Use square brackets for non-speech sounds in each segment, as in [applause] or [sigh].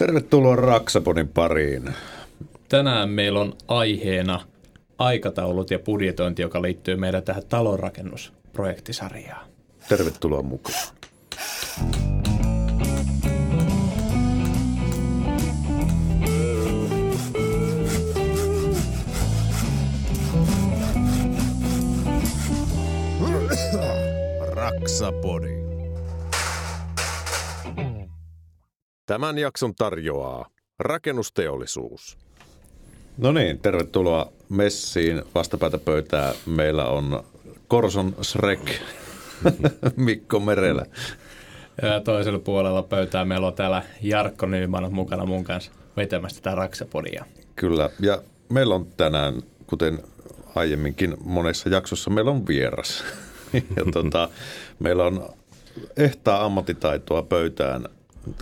Tervetuloa Raksaponin pariin. Tänään meillä on aiheena aikataulut ja budjetointi, joka liittyy meidän tähän talonrakennusprojektisarjaan. Tervetuloa mukaan. Raksapodi. Tämän jakson tarjoaa rakennusteollisuus. No niin, tervetuloa messiin vastapäätä pöytää. Meillä on Korson Shrek, [laughs] Mikko Merelä. Ja toisella puolella pöytää meillä on täällä Jarkko Nyyman mukana mun kanssa vetämässä tätä Raksapodia. Kyllä, ja meillä on tänään, kuten aiemminkin monessa jaksossa, meillä on vieras. [laughs] ja tota, meillä on ehtaa ammattitaitoa pöytään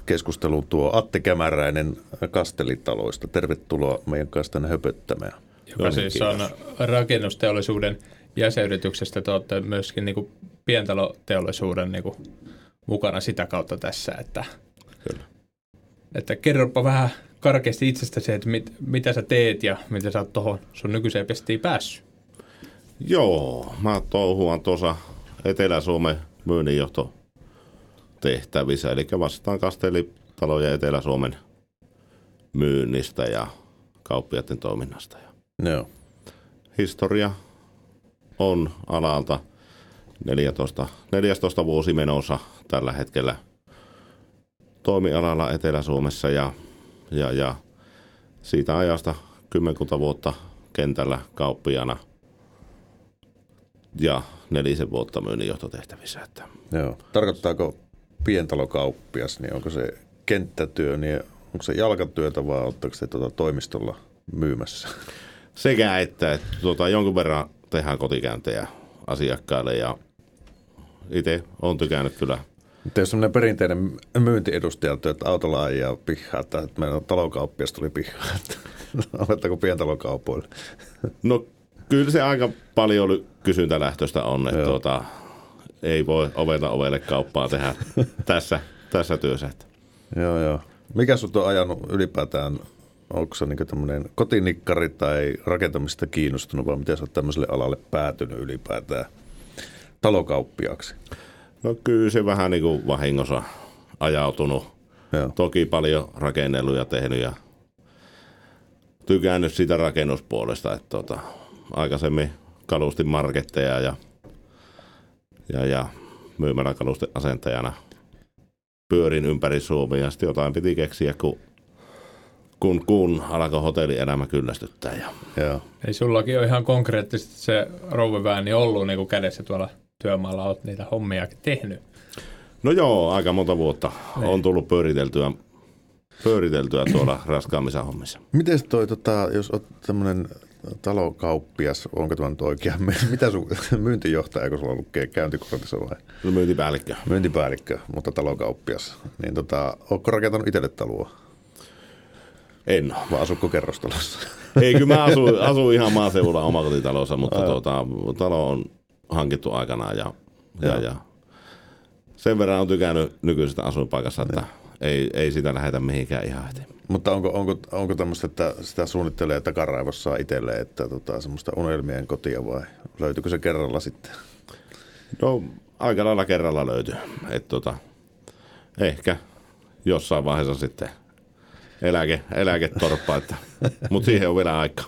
keskusteluun tuo Atte Kämäräinen Kastelitaloista. Tervetuloa meidän kanssa tänne höpöttämään. Joka siis on rakennusteollisuuden jäsenyrityksestä. Te olette myöskin niin kuin pientaloteollisuuden niin kuin mukana sitä kautta tässä. Että, Kyllä. että kerropa vähän karkeasti itsestäsi, että mit, mitä sä teet ja miten sä oot tuohon sun nykyiseen pestiin päässyt. Joo, mä touhuan tuossa Etelä-Suomen myynninjohto tehtävissä, eli vastaan kastelitaloja Etelä-Suomen myynnistä ja kauppiaiden toiminnasta. Joo. historia on alalta 14, 14 vuosi menossa tällä hetkellä toimialalla Etelä-Suomessa ja, ja, ja siitä ajasta kymmenkunta vuotta kentällä kauppiana ja nelisen vuotta myynninjohtotehtävissä. Että Joo. Tarkoittaako pientalokauppias, niin onko se kenttätyö, niin onko se jalkatyötä vai oletteko se tuota toimistolla myymässä? sekä että, että tuota, jonkun verran tehdään kotikäyntejä asiakkaille ja itse on tykännyt kyllä. Mutta jos semmoinen perinteinen myyntiedustajalta, että autolla ajaa pihaa, että että meillä on talokauppias tuli pihaa, että [laughs] oletteko pientalokaupoille? No kyllä se aika paljon oli kysyntälähtöistä on, että tuota, ei voi oveta ovelle kauppaa tehdä tässä, tässä työssä. Joo, joo. Mikä sut on ajanut ylipäätään, onko se niin tämmöinen kotinikkari tai rakentamista kiinnostunut vai miten sä oot tämmöiselle alalle päätynyt ylipäätään talokauppiaksi? No kyllä se vähän niin kuin vahingossa ajautunut. Joo. Toki paljon rakennellut ja tehnyt ja tykännyt siitä rakennuspuolesta, että tota, aikaisemmin kalustin marketteja ja, ja, ja myymäläkalusten asentajana pyörin ympäri Suomea ja sitten jotain piti keksiä, kun, kun, kun alkoi hotellielämä kyllästyttää. Ja, Joo. Ei sullakin ole ihan konkreettisesti se rouvivääni ollut niin kuin kädessä tuolla työmaalla, oot niitä hommiakin tehnyt. no joo, aika monta vuotta on tullut pyöriteltyä, pyöriteltyä tuolla raskaammissa hommissa. Miten toi, tota, jos oot tämmöinen talokauppias, onko tämä nyt oikea, [laughs] mitä sun [laughs] myyntijohtaja, kun sulla lukee käyntikortissa vai No myyntipäällikkö. myyntipäällikkö, mutta talokauppias, niin tota, ootko rakentanut itselle taloa En ole. vai asukko kerrostalossa? [laughs] Ei, kyllä mä asun, asun ihan maaseudulla omakotitalossa, mutta tuota, talo on hankittu aikanaan ja, ja, ja sen verran on tykännyt nykyisestä asuinpaikassa, että ei, ei sitä lähetä mihinkään ihan heti. Mutta onko, onko, onko tämmöistä, että sitä suunnittelee takaraivossa itselleen, että tota, semmoista unelmien kotia vai löytyykö se kerralla sitten? No aika lailla kerralla löytyy. Et, tota, ehkä jossain vaiheessa sitten eläke, eläketorppa, että, mutta siihen on vielä aikaa.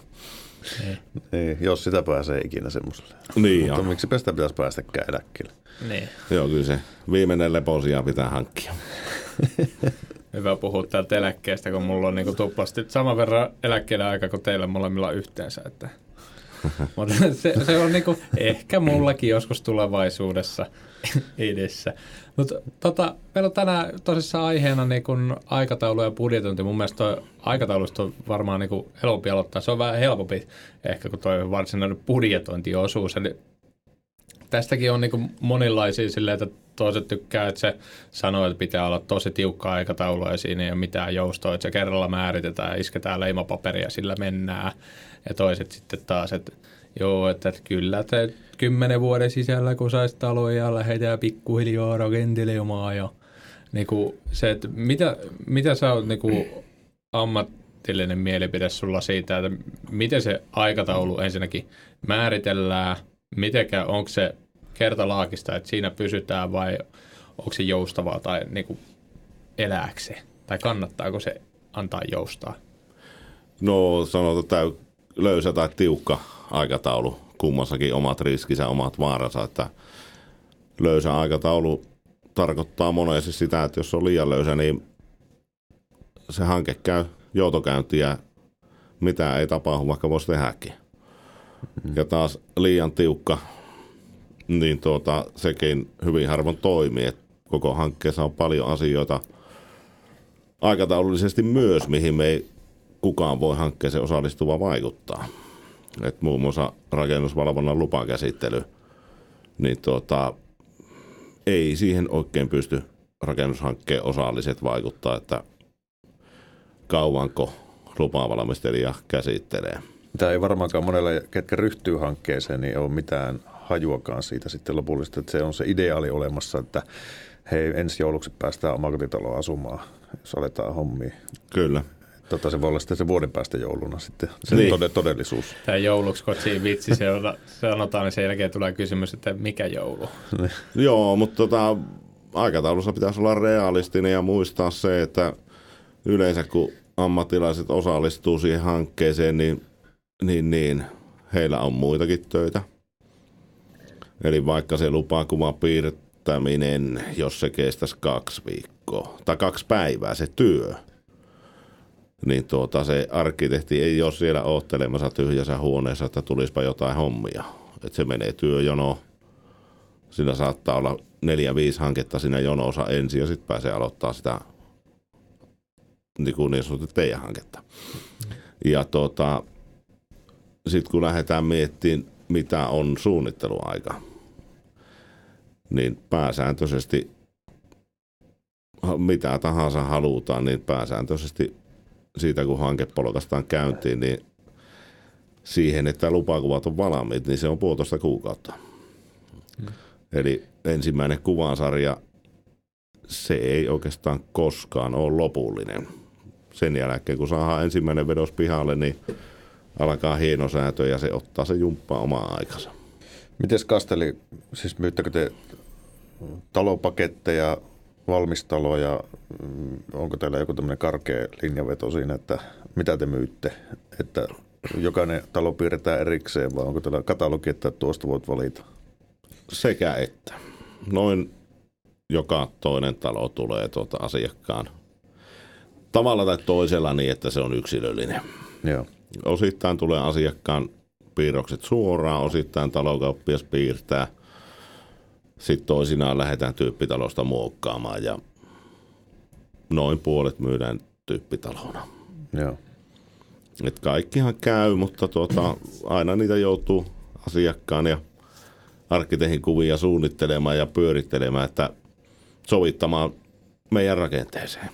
Niin, jos sitä pääsee ikinä semmoiselle. Niin, Mutta miksi sitä pitäisi päästäkään eläkkeelle? Niin. joo, kyllä se viimeinen leposia pitää hankkia. [laughs] Hyvä puhua täältä eläkkeestä, kun mulla on niinku tuplasti saman verran eläkkeellä aika kuin teillä molemmilla yhteensä. Että. [laughs] Mutta se, se, on niinku, ehkä mullakin joskus tulevaisuudessa edessä. Mutta tota, meillä on tänään tosissaan aiheena niinku aikataulu ja budjetointi. Mun mielestä toi aikataulusta on varmaan niinku helpompi aloittaa. Se on vähän helpompi ehkä kuin toi varsinainen budjetointiosuus. Eli tästäkin on niinku monilaisia silleen, että toiset tykkää, että se sanoo, että pitää olla tosi tiukka aikataulu ja siinä ei ole mitään joustoa, että se kerralla määritetään ja isketään leimapaperia sillä mennään. Ja toiset sitten taas, että joo, että kyllä te kymmenen vuoden sisällä, kun saisi taloja ja lähdetään pikkuhiljaa rakentelemaan ja niin kuin se, että mitä, mitä sä oot niin kuin mielipide sulla siitä, että miten se aikataulu ensinnäkin määritellään, mitenkä, onko se kertalaakista, että siinä pysytään vai onko se joustavaa tai niin kuin elääkö se? Tai kannattaako se antaa joustaa? No sanotaan, että löysä tai tiukka aikataulu. Kummassakin omat riskinsä, omat vaaransa. Että löysä aikataulu tarkoittaa monesti sitä, että jos on liian löysä, niin se hanke käy joutokäyntiä, mitä ei tapahdu, vaikka voisi tehdäkin. Ja taas liian tiukka, niin tuota, sekin hyvin harvoin toimii. Et koko hankkeessa on paljon asioita aikataulullisesti myös, mihin me ei kukaan voi hankkeeseen osallistuva vaikuttaa. Et muun muassa rakennusvalvonnan lupakäsittely, niin tuota, ei siihen oikein pysty rakennushankkeen osalliset vaikuttaa, että kauanko lupavalmistelija käsittelee. Tämä ei varmaankaan monelle, ketkä ryhtyy hankkeeseen, niin ole mitään hajuakaan siitä sitten lopullisesti, että se on se ideaali olemassa, että hei, ensi jouluksi päästään omakotitaloon asumaan, jos aletaan hommia. Kyllä. Tota, se voi olla sitten se vuoden päästä jouluna sitten, se niin. todellisuus. Tämä jouluksi kotiin vitsi, se on, sanotaan, niin sen jälkeen tulee kysymys, että mikä joulu? [laughs] Joo, mutta tota, aikataulussa pitäisi olla realistinen ja muistaa se, että yleensä kun ammattilaiset osallistuu siihen hankkeeseen, niin, niin, niin heillä on muitakin töitä. Eli vaikka se lupakuva piirtäminen, jos se kestäisi kaksi viikkoa tai kaksi päivää se työ, niin tuota, se arkkitehti ei ole siellä oottelemassa tyhjässä huoneessa, että tulispa jotain hommia. Että se menee työjono. Sillä saattaa olla neljä, viisi hanketta siinä jonossa ensin ja sitten pääsee aloittaa sitä niin, kuin niin sanottu teidän hanketta. Ja tuota, sitten kun lähdetään miettimään, mitä on suunnitteluaika, niin pääsääntöisesti mitä tahansa halutaan, niin pääsääntöisesti siitä, kun hanke polkastaan käyntiin, niin siihen, että lupakuvat on valmiit, niin se on puolitoista kuukautta. Hmm. Eli ensimmäinen kuvasarja, se ei oikeastaan koskaan ole lopullinen. Sen jälkeen, kun saadaan ensimmäinen vedos pihalle, niin alkaa hienosäätö ja se ottaa se jumppaa omaa aikansa. Miten Kasteli, siis myyttäkö te talopaketteja valmistaloja, mm, onko teillä joku tämmöinen karkea linjaveto siinä, että mitä te myytte, että jokainen talo piirretään erikseen vai onko teillä katalogi, että tuosta voit valita? Sekä että. Noin joka toinen talo tulee tuota asiakkaan tavalla tai toisella niin, että se on yksilöllinen. Joo. Osittain tulee asiakkaan piirrokset suoraan, osittain talokauppias piirtää – sitten toisinaan lähdetään tyyppitalosta muokkaamaan ja noin puolet myydään tyyppitalona. Joo. Et kaikkihan käy, mutta tuota, aina niitä joutuu asiakkaan ja arkkitehin kuvia suunnittelemaan ja pyörittelemään, että sovittamaan meidän rakenteeseen.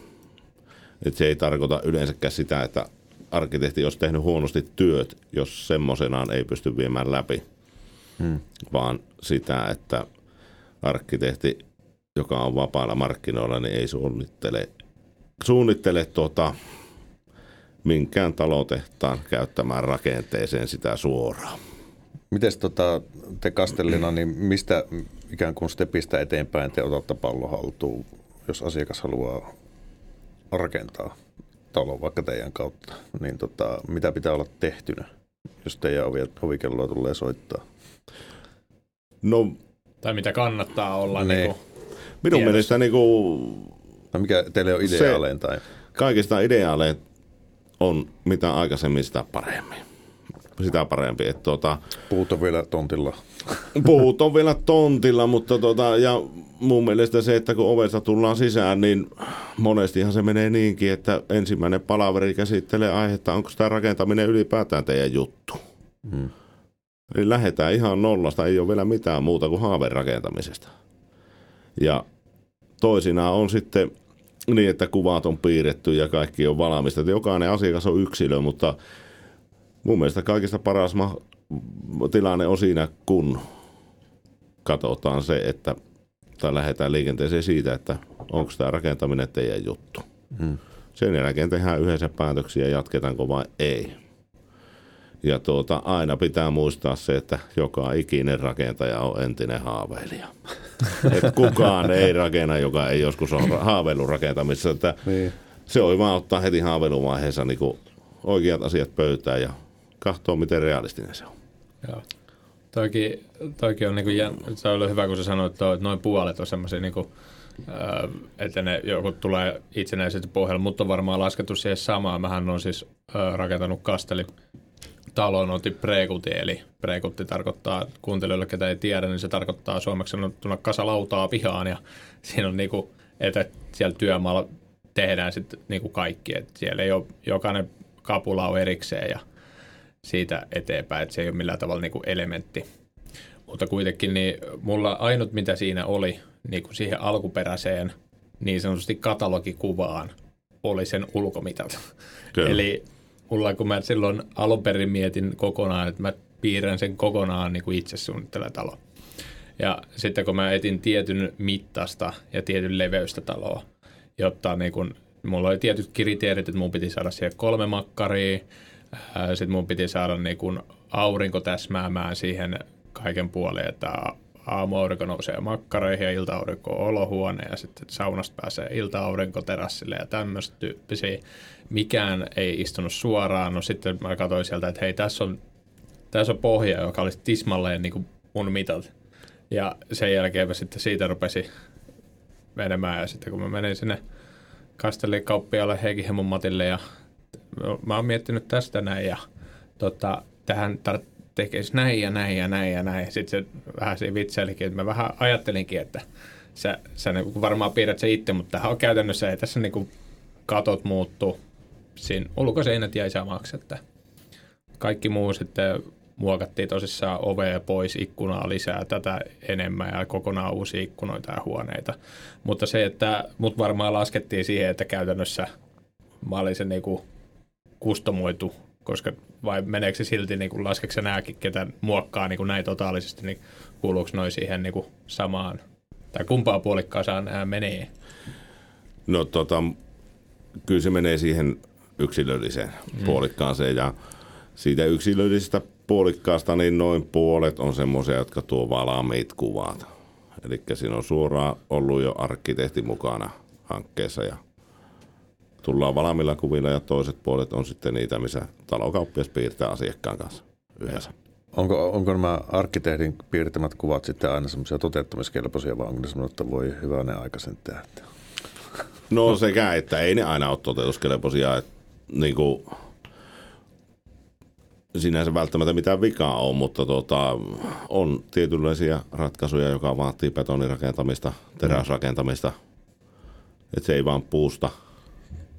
Et se ei tarkoita yleensäkään sitä, että arkkitehti olisi tehnyt huonosti työt, jos semmoisenaan ei pysty viemään läpi, hmm. vaan sitä, että arkkitehti, joka on vapaalla markkinoilla, niin ei suunnittele, suunnittele tuota, minkään talotehtaan käyttämään rakenteeseen sitä suoraan. Miten tota, te Kastellina, niin mistä ikään kuin stepistä eteenpäin te otatte pallon haltuun, jos asiakas haluaa rakentaa talon vaikka teidän kautta, niin tota, mitä pitää olla tehtynä, jos teidän ovikelloa tulee soittaa? No tai mitä kannattaa olla. Niin. Niin kuin, Minun tiedossa. mielestä niin kuin, no mikä teille on ideaalein? Tai? Kaikista ideaalein on mitä aikaisemmin sitä paremmin. Sitä parempi. Että, tuota, puut on vielä tontilla. Puut on vielä tontilla, mutta tuota, ja mun mielestä se, että kun ovesta tullaan sisään, niin monestihan se menee niinkin, että ensimmäinen palaveri käsittelee aihetta, onko tämä rakentaminen ylipäätään teidän juttu. Hmm. Eli lähdetään ihan nollasta, ei ole vielä mitään muuta kuin haaverakentamisesta. Ja toisinaan on sitten niin, että kuvat on piirretty ja kaikki on valmista. Että jokainen asiakas on yksilö, mutta mun mielestä kaikista paras tilanne on siinä, kun katsotaan se, että tai lähdetään liikenteeseen siitä, että onko tämä rakentaminen teidän juttu. Hmm. Sen jälkeen tehdään yhdessä päätöksiä, jatketaanko vai ei. Ja tuota, aina pitää muistaa se, että joka ikinen rakentaja on entinen haaveilija. [laughs] Et kukaan ei rakenna, joka ei joskus ole haaveillut rakentamisessa. Että niin. Se on vaan ottaa heti haaveiluvaiheessa niin oikeat asiat pöytään ja katsoa, miten realistinen se on. Joo. Toikin, toikin on niin kuin, se on hyvä, kun sä sanoit, että noin puolet on semmoisia, niin kuin, että ne joku tulee itsenäisesti pohjalla, mutta on varmaan laskettu siihen samaan. Mähän on siis rakentanut kasteli talon otti prekuti, eli prekutti tarkoittaa kuuntelijoille, ketä ei tiedä, niin se tarkoittaa suomeksi sanottuna kasalautaa pihaan ja siinä on niinku, että siellä työmaalla tehdään sitten niinku kaikki, että siellä ei ole jokainen kapula on erikseen ja siitä eteenpäin, että se ei ole millään tavalla niinku elementti. Mutta kuitenkin niin mulla ainut mitä siinä oli niin kuin siihen alkuperäiseen niin sanotusti katalogikuvaan oli sen ulkomitat. Kyllä. Eli mulla, kun mä silloin alun perin mietin kokonaan, että mä piirrän sen kokonaan niin kuin itse suunnittelen talo. Ja sitten kun mä etin tietyn mittasta ja tietyn leveystä taloa, jotta niin kun, mulla oli tietyt kriteerit, että mun piti saada siihen kolme makkaria, sitten mun piti saada niin kun aurinko täsmäämään siihen kaiken puoleen, että aamuaurinko nousee makkareihin ja ilta-aurinko on olohuone ja sitten saunasta pääsee ilta-aurinko terassille ja tämmöistä tyyppisiä. Mikään ei istunut suoraan. No sitten mä katsoin sieltä, että hei tässä on, tässä on pohja, joka olisi tismalleen niin kuin mun mitat. Ja sen jälkeen sitten siitä rupesi menemään ja sitten kun mä menin sinne kastellikauppialle Heikihemon Matille ja mä oon miettinyt tästä näin ja tota, tähän tar- tekisi näin ja näin ja näin ja näin. Sitten se vähän siinä vitsailikin, että mä vähän ajattelinkin, että sä, sä niin varmaan piirrät se itse, mutta tähän on käytännössä, ei tässä niin katot muuttuu. Siinä ulkoseinät jäi samaksi, että kaikki muu sitten muokattiin tosissaan ovea pois, ikkunaa lisää, tätä enemmän ja kokonaan uusia ikkunoita ja huoneita. Mutta se, että mut varmaan laskettiin siihen, että käytännössä mä olin se niinku kustomoitu koska vai meneekö se silti, niin kuin laskeeko nämäkin, ketä muokkaa niin kuin näin totaalisesti, niin kuuluuko noin siihen niin kuin samaan, tai kumpaa puolikkaasaan nämä menee? No tota, kyllä se menee siihen yksilölliseen mm. puolikkaaseen ja siitä yksilöllisestä puolikkaasta niin noin puolet on semmoisia, jotka tuo valmiit kuvat. Eli siinä on suoraan ollut jo arkkitehti mukana hankkeessa ja tullaan valmiilla kuvilla ja toiset puolet on sitten niitä, missä talokauppias piirtää asiakkaan kanssa yhdessä. Onko, onko nämä arkkitehdin piirtämät kuvat sitten aina semmoisia toteuttamiskelpoisia, vai onko ne semmoinen, että voi ne aikaisen tehdä? No sekä, että ei ne aina ole toteutuskelpoisia. Että, niin kuin, sinänsä välttämättä mitään vikaa on, mutta tota, on tietynlaisia ratkaisuja, joka vaatii betonirakentamista, teräsrakentamista. Että se ei vaan puusta –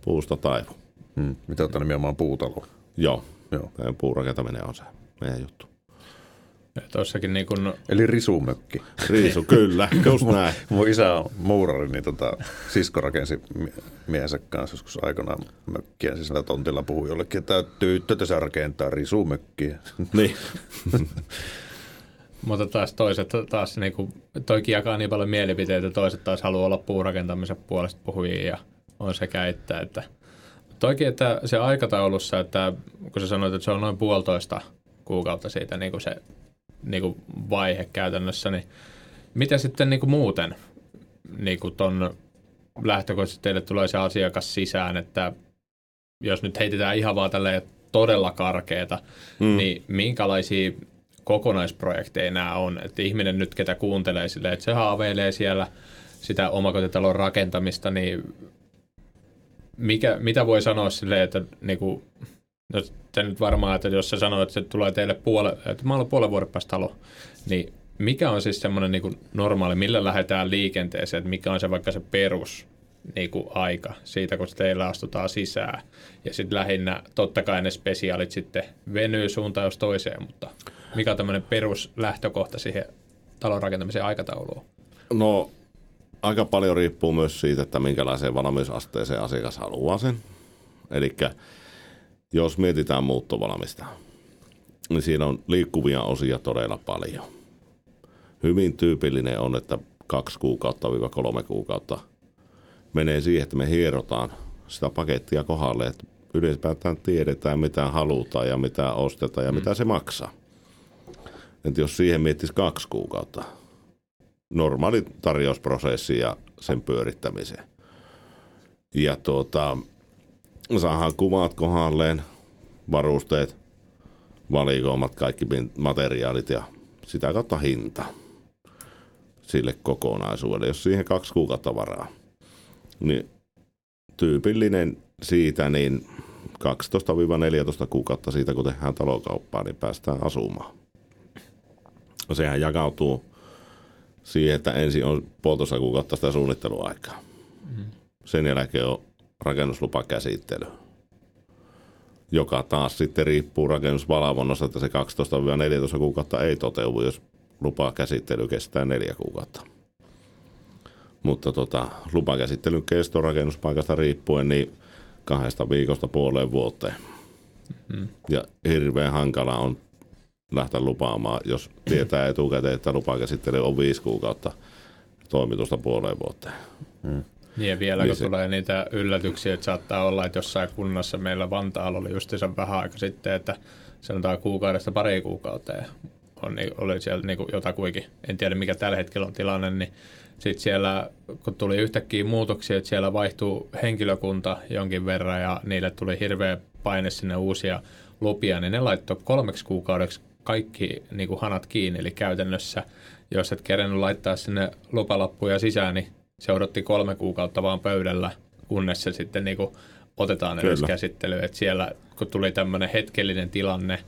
puusta taivu. Hmm. Mitä ottaa nimenomaan puutalo? Joo. Joo. Puurakentaminen on se meidän juttu. Tossakin niin kun... Eli risumökki. Risu, kyllä, [laughs] just näin. Mun isä on muurari, niin tota, sisko rakensi miehensä kanssa joskus aikanaan mökkiä. Siis tontilla puhui jollekin, että tyttö se rakentaa risumökkiä. Niin. [laughs] Mutta taas toiset taas, niin kuin, toikin jakaa niin paljon mielipiteitä, toiset taas haluaa olla puurakentamisen puolesta puhujia ja on sekä että. että. Toikin, että se aikataulussa, että kun sä sanoit, että se on noin puolitoista kuukautta siitä niin kuin se niin kuin vaihe käytännössä, niin mitä sitten niin kuin muuten niin kuin ton lähtökohtaisesti teille tulee se asiakas sisään, että jos nyt heitetään ihan vaan tälleen todella karkeeta, mm. niin minkälaisia kokonaisprojekteja nämä on? Että ihminen nyt, ketä kuuntelee silleen, että se haaveilee siellä sitä omakotitalon rakentamista, niin mikä, mitä voi sanoa silleen, että niinku, no, te nyt varmaan, että jos sä sanoit, että tulee teille puole, että mä olen puolen vuoden päästä talo, niin mikä on siis semmoinen niinku normaali, millä lähdetään liikenteeseen, että mikä on se vaikka se perus niinku aika siitä, kun teillä astutaan sisään. Ja sitten lähinnä, totta kai ne spesiaalit sitten venyy suuntaan jos toiseen, mutta mikä on tämmöinen peruslähtökohta siihen talon rakentamisen aikatauluun? No aika paljon riippuu myös siitä, että minkälaiseen valmiusasteeseen asiakas haluaa sen. Eli jos mietitään muuttovalmista, niin siinä on liikkuvia osia todella paljon. Hyvin tyypillinen on, että kaksi kuukautta viiva kolme kuukautta menee siihen, että me hierotaan sitä pakettia kohdalle, että ylipäätään tiedetään, mitä halutaan ja mitä ostetaan ja mm. mitä se maksaa. Et jos siihen miettisi kaksi kuukautta, normaali tarjousprosessi ja sen pyörittämiseen. Ja tuota, saadaan kuvat kohdalleen, varusteet, valikoimat, kaikki materiaalit ja sitä kautta hinta sille kokonaisuudelle. Jos siihen kaksi kuukautta varaa, niin tyypillinen siitä niin 12-14 kuukautta siitä, kun tehdään talokauppaa, niin päästään asumaan. Sehän jakautuu siihen, että ensin on puolitoista kuukautta sitä suunnitteluaikaa. Mm. Sen jälkeen on rakennuslupakäsittely, joka taas sitten riippuu rakennusvalvonnasta, että se 12-14 kuukautta ei toteudu, jos lupakäsittely kestää neljä kuukautta. Mutta tota, lupakäsittelyn kesto rakennuspaikasta riippuen niin kahdesta viikosta puoleen vuoteen. Mm. Ja hirveän hankala on lähteä lupaamaan, jos tietää etukäteen, että lupakäsittely on viisi kuukautta toimitusta puoleen vuoteen. Mm. Niin ja vielä niin kun se... tulee niitä yllätyksiä, että saattaa olla, että jossain kunnassa meillä Vantaalla oli justiinsa vähän aika sitten, että sanotaan kuukaudesta pari kuukauteen on, niin oli siellä niin kuin jotakuinkin, en tiedä mikä tällä hetkellä on tilanne, niin sitten siellä, kun tuli yhtäkkiä muutoksia, että siellä vaihtuu henkilökunta jonkin verran ja niille tuli hirveä paine sinne uusia lupia, niin ne laittoi kolmeksi kuukaudeksi kaikki niin kuin hanat kiinni. Eli käytännössä, jos et kerennyt laittaa sinne lupalappuja sisään, niin se odotti kolme kuukautta vaan pöydällä, kunnes se sitten niin kuin otetaan edes käsittelyyn. Että siellä, kun tuli tämmöinen hetkellinen tilanne,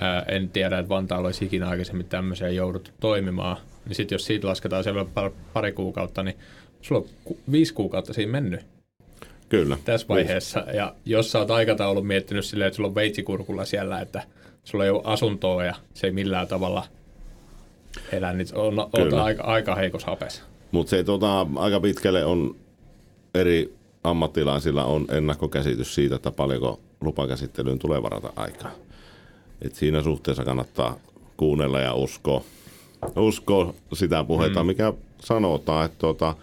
ää, en tiedä, että Vantaalla olisi ikinä aikaisemmin tämmöisiä jouduttu toimimaan, niin sitten jos siitä lasketaan siellä pari kuukautta, niin sulla on viisi kuukautta siinä mennyt. Kyllä. Tässä vaiheessa. Viisi. Ja jos sä oot aikataulun miettinyt silleen, että sulla on veitsikurkulla siellä, että sulla ei ole asuntoa ja se ei millään tavalla elä, niin on, on aika, aika heikos hapes. Mutta se tota, aika pitkälle on eri ammattilaisilla on ennakkokäsitys siitä, että paljonko lupakäsittelyyn tulee varata aikaa. Et siinä suhteessa kannattaa kuunnella ja uskoa, uskoa sitä puhetta, mm. mikä sanotaan, että tota,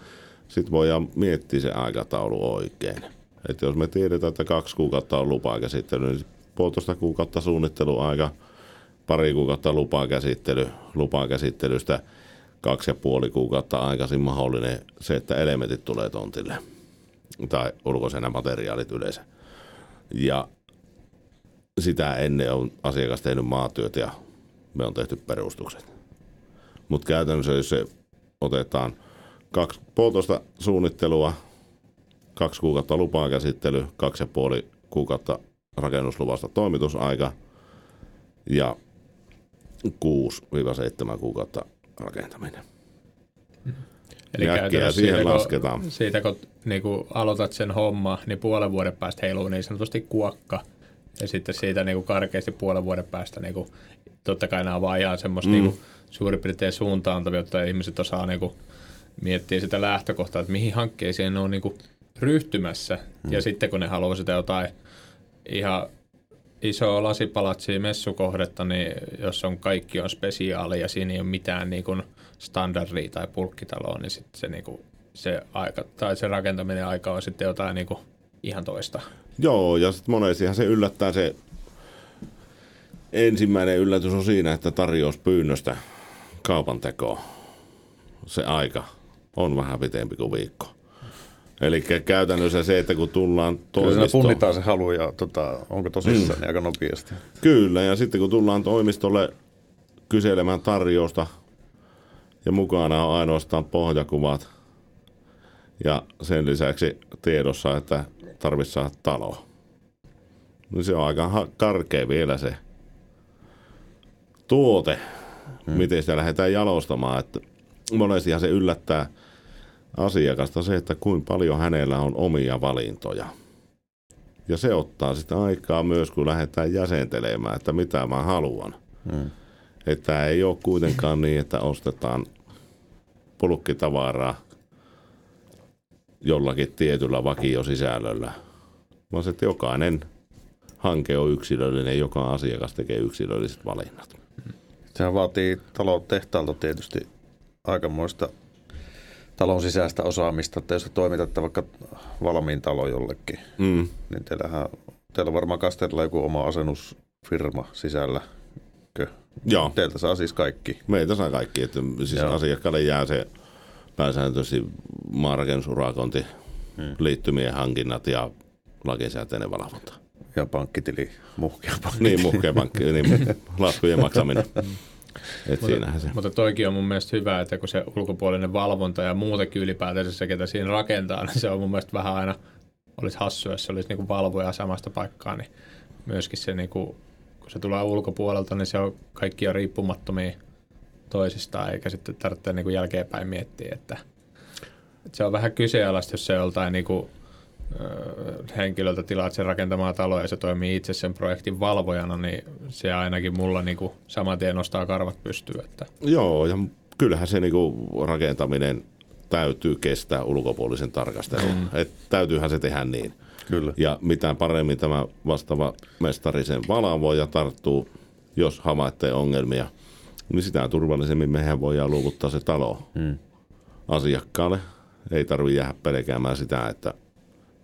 sitten voidaan miettiä se aikataulu oikein. Et jos me tiedetään, että kaksi kuukautta on lupakäsittely, niin puolitoista kuukautta suunnitteluaika, pari kuukautta lupakäsittely, lupakäsittelystä kaksi ja puoli kuukautta aikaisin mahdollinen se, että elementit tulee tontille tai ulkoisena materiaalit yleensä. Ja sitä ennen on asiakas tehnyt maatyöt ja me on tehty perustukset. Mutta käytännössä jos se otetaan kaksi, puolitoista suunnittelua, kaksi kuukautta lupaa käsittely, kaksi ja puoli kuukautta rakennusluvasta toimitusaika ja 6-7 kuukautta rakentaminen. Eli Äkkiä siihen siitä, lasketaan. Kun, siitä kun niin kun aloitat sen homma, niin puolen vuoden päästä heiluu niin sanotusti kuokka. Ja sitten siitä niin kuin karkeasti puolen vuoden päästä, niin kuin, totta kai nämä on vaan ihan semmoista mm. niin kuin, suurin piirtein suuntaantavia, jotta ihmiset osaa niin kuin, miettiä sitä lähtökohtaa, että mihin hankkeeseen ne on niin kuin, ryhtymässä. Mm. Ja sitten kun ne haluaa sitä jotain ihan iso lasipalatsi messukohdetta, niin jos on kaikki on spesiaali ja siinä ei ole mitään niin kuin standardia tai pulkkitaloa, niin sitten se, niin kuin, se, aika, tai se rakentaminen aika on sitten jotain niin kuin ihan toista. Joo, ja sitten monestihan se yllättää se ensimmäinen yllätys on siinä, että tarjous pyynnöstä kaupan tekoon se aika on vähän pitempi kuin viikko. Eli käytännössä se, että kun tullaan toimistoon... Kyllä punnitaan se halu ja tota, onko tosissaan mm. niin aika nopeasti. Kyllä, ja sitten kun tullaan toimistolle kyselemään tarjousta ja mukana on ainoastaan pohjakuvat ja sen lisäksi tiedossa, että saada talo. Niin se on aika karkea vielä se tuote, hmm. miten sitä lähdetään jalostamaan. Että monestihan se yllättää asiakasta se, että kuinka paljon hänellä on omia valintoja. Ja se ottaa sitä aikaa myös, kun lähdetään jäsentelemään, että mitä mä haluan. Hmm. Että ei ole kuitenkaan niin, että ostetaan pulukkitavaraa jollakin tietyllä vakiosisällöllä, vaan että jokainen hanke on yksilöllinen, joka asiakas tekee yksilölliset valinnat. Sehän vaatii talotehtaalta tietysti aikamoista talon sisäistä osaamista, että jos te toimitatte vaikka valmiin talon jollekin, Mm. niin teillähän, teillä on varmaan Kasterilla joku oma asennusfirma sisällä. Joo, Teiltä saa siis kaikki. meitä saa kaikki. Että siis Joo. asiakkaalle jää se pääsääntöisesti maanrakennusurakointi, Hmm. liittymien hankinnat ja lakisääteinen valvonta. Ja pankkitili, muhkea pankki. Niin, muhkea pankki, niin [laughs] laskujen maksaminen. Et siinähän se. Mutta toikin on mun mielestä hyvä, että kun se ulkopuolinen valvonta ja muutenkin ylipäätänsä se, ketä siinä rakentaa, niin se on mun mielestä vähän aina, olisi hassu, jos se olisi niinku valvoja samasta paikkaa, niin myöskin se, niinku, kun se tulee ulkopuolelta, niin se on kaikki on riippumattomia toisistaan, eikä sitten tarvitse niinku jälkeenpäin miettiä, että, että se on vähän kyseenalaista, jos se joltain niinku, ö, henkilöltä tilaat sen rakentamaan taloa ja se toimii itse sen projektin valvojana, niin se ainakin mulla niinku saman tien nostaa karvat pystyyn. Että. Joo, ja kyllähän se niinku rakentaminen täytyy kestää ulkopuolisen tarkastelun. Mm. Et täytyyhän se tehdä niin. Kyllä. Ja mitä paremmin tämä vastaava mestari sen valvoo ja tarttuu, jos havaitsee ongelmia, niin sitä turvallisemmin mehän voidaan luovuttaa se talo Hmm. asiakkaalle. Ei tarvitse jäädä pelkäämään sitä, että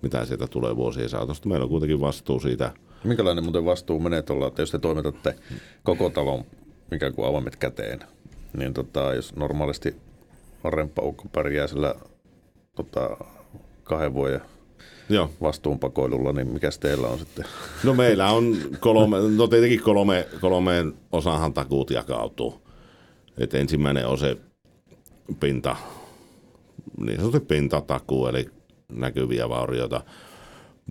mitä sieltä tulee vuosien saatosta. Meillä on kuitenkin vastuu siitä. Minkälainen muuten vastuu menee tuolla, että jos te toimitatte koko talon ikään kuin avaimet käteen, niin tota, jos normaalisti remppaukko pärjää sillä tota, kahden vuoden Joo. vastuunpakoilulla, niin mikäs teillä on sitten? No meillä on kolme, no tietenkin kolme, kolmeen osahan takuut jakautuu. Et ensimmäinen on se pinta, niin sanotusti pintatakuu, eli näkyviä vaurioita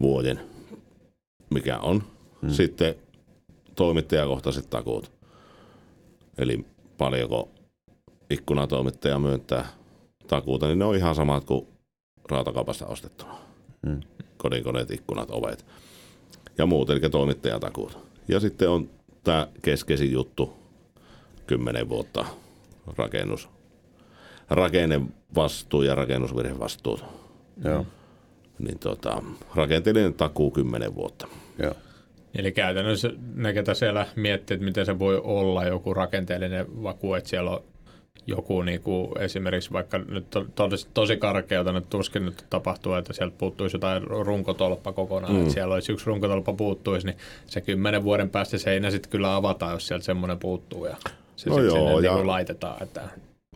vuoden, mikä on. Hmm. Sitten toimittajakohtaiset takuut. Eli paljonko ikkunatoimittaja myöntää takuuta, niin ne on ihan samat kuin rautakaupasta ostettuna. Hmm. Kodinkoneet, ikkunat, ovet ja muut, eli toimittajatakuut. Ja sitten on tämä keskeisin juttu, 10 vuotta rakennus, rakennevastuu ja rakennusvirhevastuut. Joo, Niin tota, rakenteellinen takuu 10 vuotta. joo. Eli käytännössä ne, ketä siellä miettii, että miten se voi olla joku rakenteellinen vaku, että siellä on joku niin kuin esimerkiksi vaikka nyt to, tosi, tosi karkeata nyt tuskin nyt tapahtuu, että sieltä puuttuisi jotain runkotolppa kokonaan, mm. että siellä olisi yksi runkotolppa puuttuisi, niin se kymmenen vuoden päästä seinä sitten kyllä avataan, jos sieltä semmoinen puuttuu ja se No joo, sinne ja- niin kuin laitetaan. Että,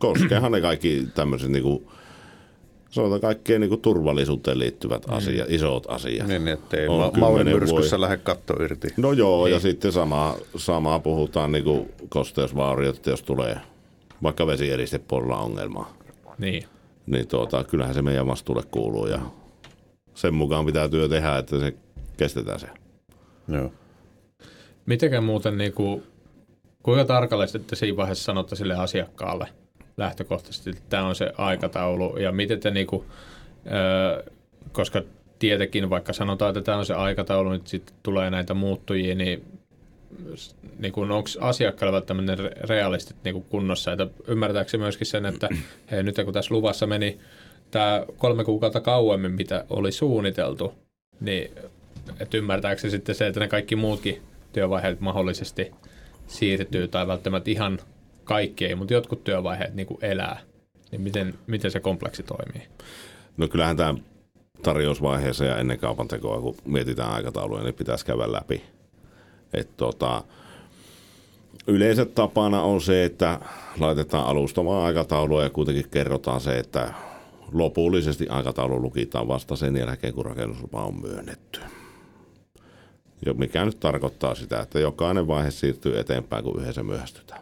Koskeehan ne kaikki tämmöiset niinku, sanotaan kaikkeen niinku turvallisuuteen liittyvät asiat, isot asiat. Niin, ettei On ma- vuoden- lähde katto irti. No joo, Niin. ja sitten sama, samaa puhutaan niinku kosteusvauriot, että jos tulee vaikka vesieriste ongelmaa. niin. niin tuota, kyllähän se meidän vastuulle kuuluu ja sen mukaan pitää työ tehdä, että se kestetään se. Joo. Mitenkä muuten, niin kuin, kuinka tarkalleen sitten siinä vaiheessa sanotte sille asiakkaalle lähtökohtaisesti, että tämä on se aikataulu. Ja miten te niin kuin, ö, koska tietenkin vaikka sanotaan, että tämä on se aikataulu, nyt sitten tulee näitä muuttujia, niin, niin kuin, onko asiakkaalla välttämättä realistit niin kuin kunnossa, että ymmärtääkö se myöskin sen, että [clears throat] hei, nyt kun tässä luvassa meni tämä kolme kuukautta kauemmin, mitä oli suunniteltu, niin että ymmärtääkö se sitten se, että ne kaikki muutkin työvaiheet mahdollisesti siirtyy tai välttämättä ihan kaikki ei, mutta jotkut työvaiheet niin kuin elää. Niin miten, miten se kompleksi toimii? No kyllähän tämä tarjousvaiheessa ja ennen kaupan tekoa, kun mietitään aikatauluja, niin pitäisi käydä läpi. Et tota, yleensä tapana on se, että laitetaan alustavaa aikataulua ja kuitenkin kerrotaan se, että lopullisesti aikataulu lukitaan vasta sen jälkeen, kun rakennuslupa on myönnetty. Ja mikä nyt tarkoittaa sitä, että jokainen vaihe siirtyy eteenpäin, kun yhdessä myöhästytään.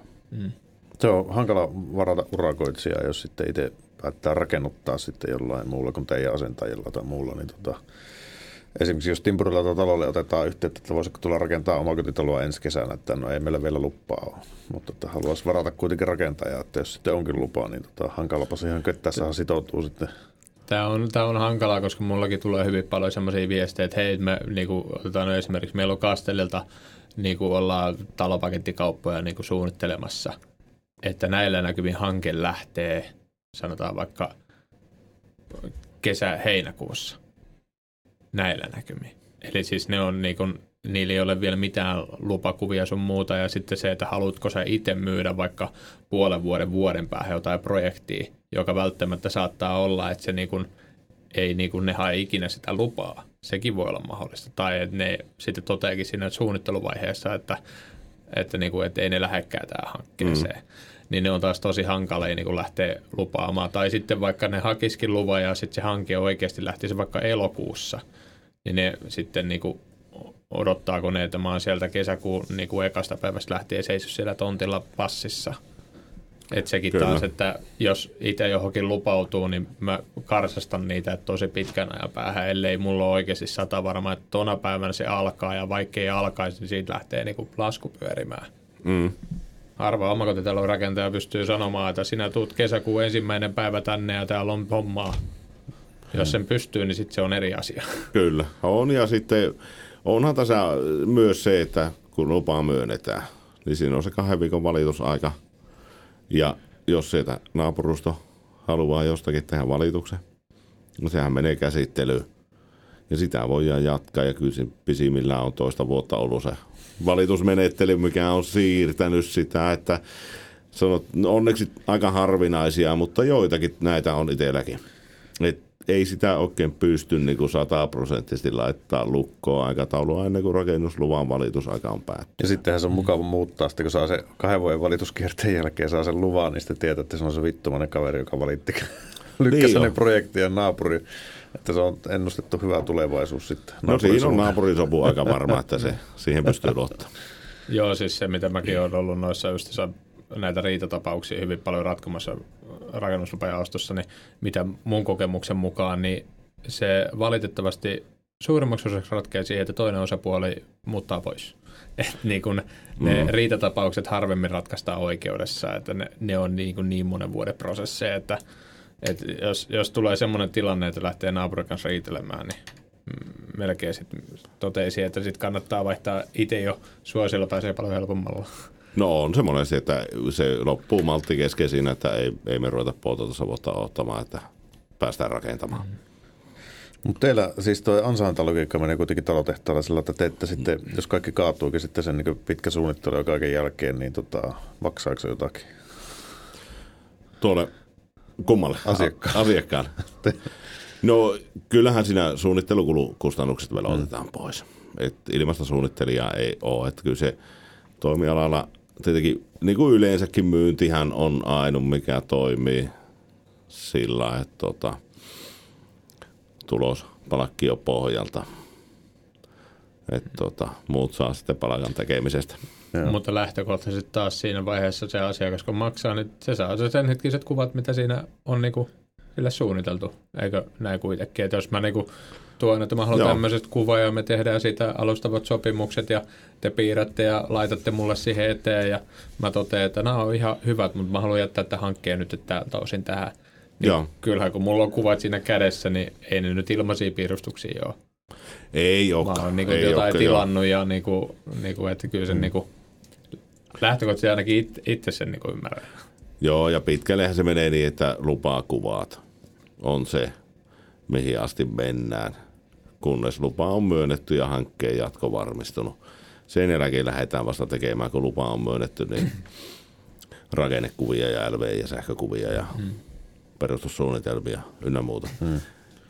Se on hankala varata urakoitsijaa, jos sitten itse päättää rakennuttaa sitten jollain muulla kuin teidän asentajilla tai muulla. Niin tota, esimerkiksi jos Timpurilla tai talolle otetaan yhteyttä, että voisiko tulla rakentaa omakotitaloa ensi kesänä, että no ei meillä vielä lupaa ole. Mutta että haluaisi varata kuitenkin rakentajaa, että jos sitten onkin lupa, niin tota, hankalapa siihen köttässähän sitoutuu sitten. Tämä on, tämä on hankalaa, koska mullakin tulee hyvin paljon sellaisia viestejä, että hei, me niin kuin, otetaan esimerkiksi, meillä on Kastellilta, niin kuin ollaan talopaketikauppoja niin kuin suunnittelemassa, että näillä näkymin hanke lähtee, sanotaan vaikka kesä-heinäkuussa, näillä näkymin. Eli siis ne on niin kuin, niillä ei ole vielä mitään lupakuvia sun muuta. Ja sitten se, että haluatko sä itse myydä vaikka puolen vuoden vuoden päähän jotain projektia, joka välttämättä saattaa olla, että se niin kuin, ei niin kuin ne hae ikinä sitä lupaa. Sekin voi olla mahdollista. Tai että ne sitten toteakin siinä suunnitteluvaiheessa, että, että, niin kuin, että ei ne lähekkää tähän hankkeeseen. Mm. Niin ne on taas tosi hankalia niin lähteä lupaamaan. Tai sitten vaikka ne hakiskin luvan ja sitten se hanke oikeasti lähtisi vaikka elokuussa, niin ne sitten niin kuin odottaako ne, että mä oon sieltä kesäkuun niin kuin ekasta päivästä lähtien seissyt siellä tontilla passissa. Että sekin Kyllä. taas, että jos itse johonkin lupautuu, niin mä karsastan niitä tosi pitkän ajan päähän, ellei mulla ole oikeasti sata varma, että tona päivänä se alkaa ja vaikkei alkaisi, niin siitä lähtee niin lasku pyörimään. Mm. Harva omakotitalon rakentaja pystyy sanomaan, että sinä tuut kesäkuun ensimmäinen päivä tänne ja täällä on hommaa. Jos sen pystyy, niin sitten se on eri asia. [laughs] Kyllä, on ja sitten onhan tässä myös se, että kun lupaa myönnetään, niin siinä on se kahden viikon valitusaika. Ja jos sieltä naapurusto haluaa jostakin tehdä valituksen, no sehän menee käsittelyyn. Ja sitä voidaan jatkaa ja kyllä pisimmillään on toista vuotta ollut se valitusmenettely, mikä on siirtänyt sitä, että sanot, no onneksi aika harvinaisia, mutta joitakin näitä on itselläkin. Et ei sitä oikein pysty niin kuin sataprosenttisesti laittaa lukkoon aikataulua ennen kuin rakennusluvan valitusaika on päättynyt. Ja sittenhän se on mukava muuttaa, sitten kun saa se kahden vuoden valituskierteen jälkeen saa sen luvan, niin sitten tietää, että se on se vittumainen kaveri, joka valitti [laughs] lykkäsi niin projektien naapuri. Että se on ennustettu hyvä tulevaisuus sitten. No siinä on naapurisopu aika varma, että se siihen pystyy luottamaan. Joo, siis se mitä mäkin olen ollut noissa just näitä riitatapauksia hyvin paljon ratkomassa rakennuslupajaostossa, niin mitä mun kokemuksen mukaan, niin se valitettavasti suurimmaksi osaksi ratkeaa siihen, että toinen osapuoli muuttaa pois. [laughs] Et niin kun ne mm. riitatapaukset harvemmin ratkaistaan oikeudessa, että ne, ne on niin, kuin niin monen vuoden prosesseja, että, että jos, jos tulee semmoinen tilanne, että lähtee naapurin kanssa riitelemään, niin melkein sitten toteisi, että sitten kannattaa vaihtaa itse jo suosilla pääsee paljon helpommalla. [laughs] No on se monesti, että se loppuu maltti kesken siinä, että ei, ei me ruveta puolta vuotta ottamaan, että päästään rakentamaan. Mm. Mutta teillä siis tuo ansaintalogiikka menee kuitenkin talotehtaalla sillä, että teette sitten, jos kaikki kaatuukin sitten sen niin pitkä suunnittelu ja kaiken jälkeen, niin tota, maksaako se jotakin? Tuolle kummalle? Asiakkaan. Asiakkaan. No kyllähän siinä suunnittelukulukustannukset vielä mm. otetaan pois. Et ilmasta suunnittelijaa ei ole. Että kyllä se toimialalla tietenkin niin kuin yleensäkin myyntihän on ainut, mikä toimii sillä, että tota, tulos palkkio pohjalta. Että tota, muut saa sitten palkan tekemisestä. Joo. Mutta lähtökohtaisesti taas siinä vaiheessa se asiakas, kun maksaa, niin se saa sen hetkiset kuvat, mitä siinä on niinku sille suunniteltu. Eikö näin kuitenkin? Että jos mä niinku tuon, että mä haluan tämmöisestä kuvaa ja me tehdään siitä alustavat sopimukset ja te piirrätte ja laitatte mulle siihen eteen ja mä totean, että nämä on ihan hyvät, mutta mä haluan jättää tämän hankkeen nyt että tältä osin tähän. Niin Joo. Kyllähän kun mulla on kuvat siinä kädessä, niin ei ne nyt ilmaisia piirustuksia ole. Ei ole. Mä oon niin jotain ole, tilannut ja niin kuin, niin kuin, että kyllä sen mm. niin kuin, lähtökohtaisesti ainakin itse, itse sen niin kuin ymmärrän. Joo, ja pitkällehän se menee niin, että lupaa kuvaat on se, mihin asti mennään kunnes lupa on myönnetty ja hankkeen jatko varmistunut. Sen jälkeen lähdetään vasta tekemään, kun lupa on myönnetty, niin [clears throat] rakennekuvia ja LV- ja sähkökuvia ja hmm. perustussuunnitelmia ynnä muuta. Hmm.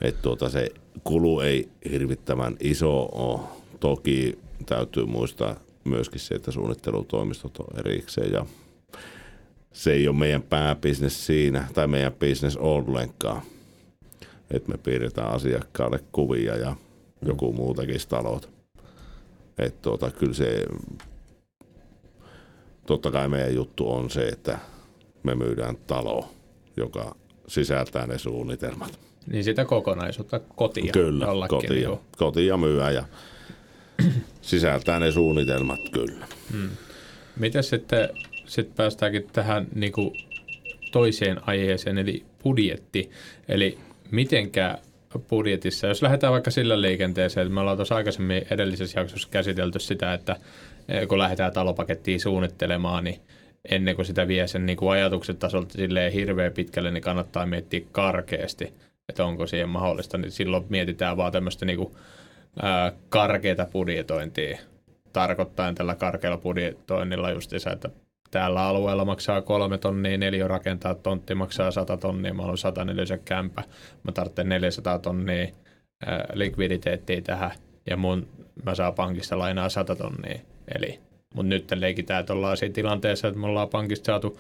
Että tuota, se kulu ei hirvittävän iso ole. Toki täytyy muistaa myöskin se, että suunnittelutoimistot on erikseen ja se ei ole meidän pääbisnes siinä tai meidän bisnes ollenkaan että me piirretään asiakkaalle kuvia ja joku muu tekisi talot. Että tuota, kyllä se, totta kai meidän juttu on se, että me myydään talo, joka sisältää ne suunnitelmat. Niin sitä kokonaisuutta, kotia. Kyllä, kotia, kotia myyä ja [clears throat] sisältää ne suunnitelmat, kyllä. Hmm. Miten sitten sit päästäänkin tähän niin kuin toiseen aiheeseen, eli budjetti. Eli mitenkä budjetissa, jos lähdetään vaikka sillä liikenteeseen, että me ollaan tuossa aikaisemmin edellisessä jaksossa käsitelty sitä, että eh, kun lähdetään talopakettiin suunnittelemaan, niin ennen kuin sitä vie sen niin kuin ajatuksen tasolta silleen hirveän pitkälle, niin kannattaa miettiä karkeasti, että onko siihen mahdollista. Niin silloin mietitään vaan tämmöistä niin karkeita budjetointia. Tarkoittain tällä karkealla budjetoinnilla justiinsa, että täällä alueella maksaa kolme tonnia, neljä rakentaa, tontti maksaa 100 tonnia, mä haluan 104 kämpä, mä tarvitsen 400 tonnia ää, likviditeettiä tähän, ja mun, mä saan pankista lainaa 100 tonnia. Eli, mutta nyt leikitään, siinä tilanteessa, että me ollaan pankista saatu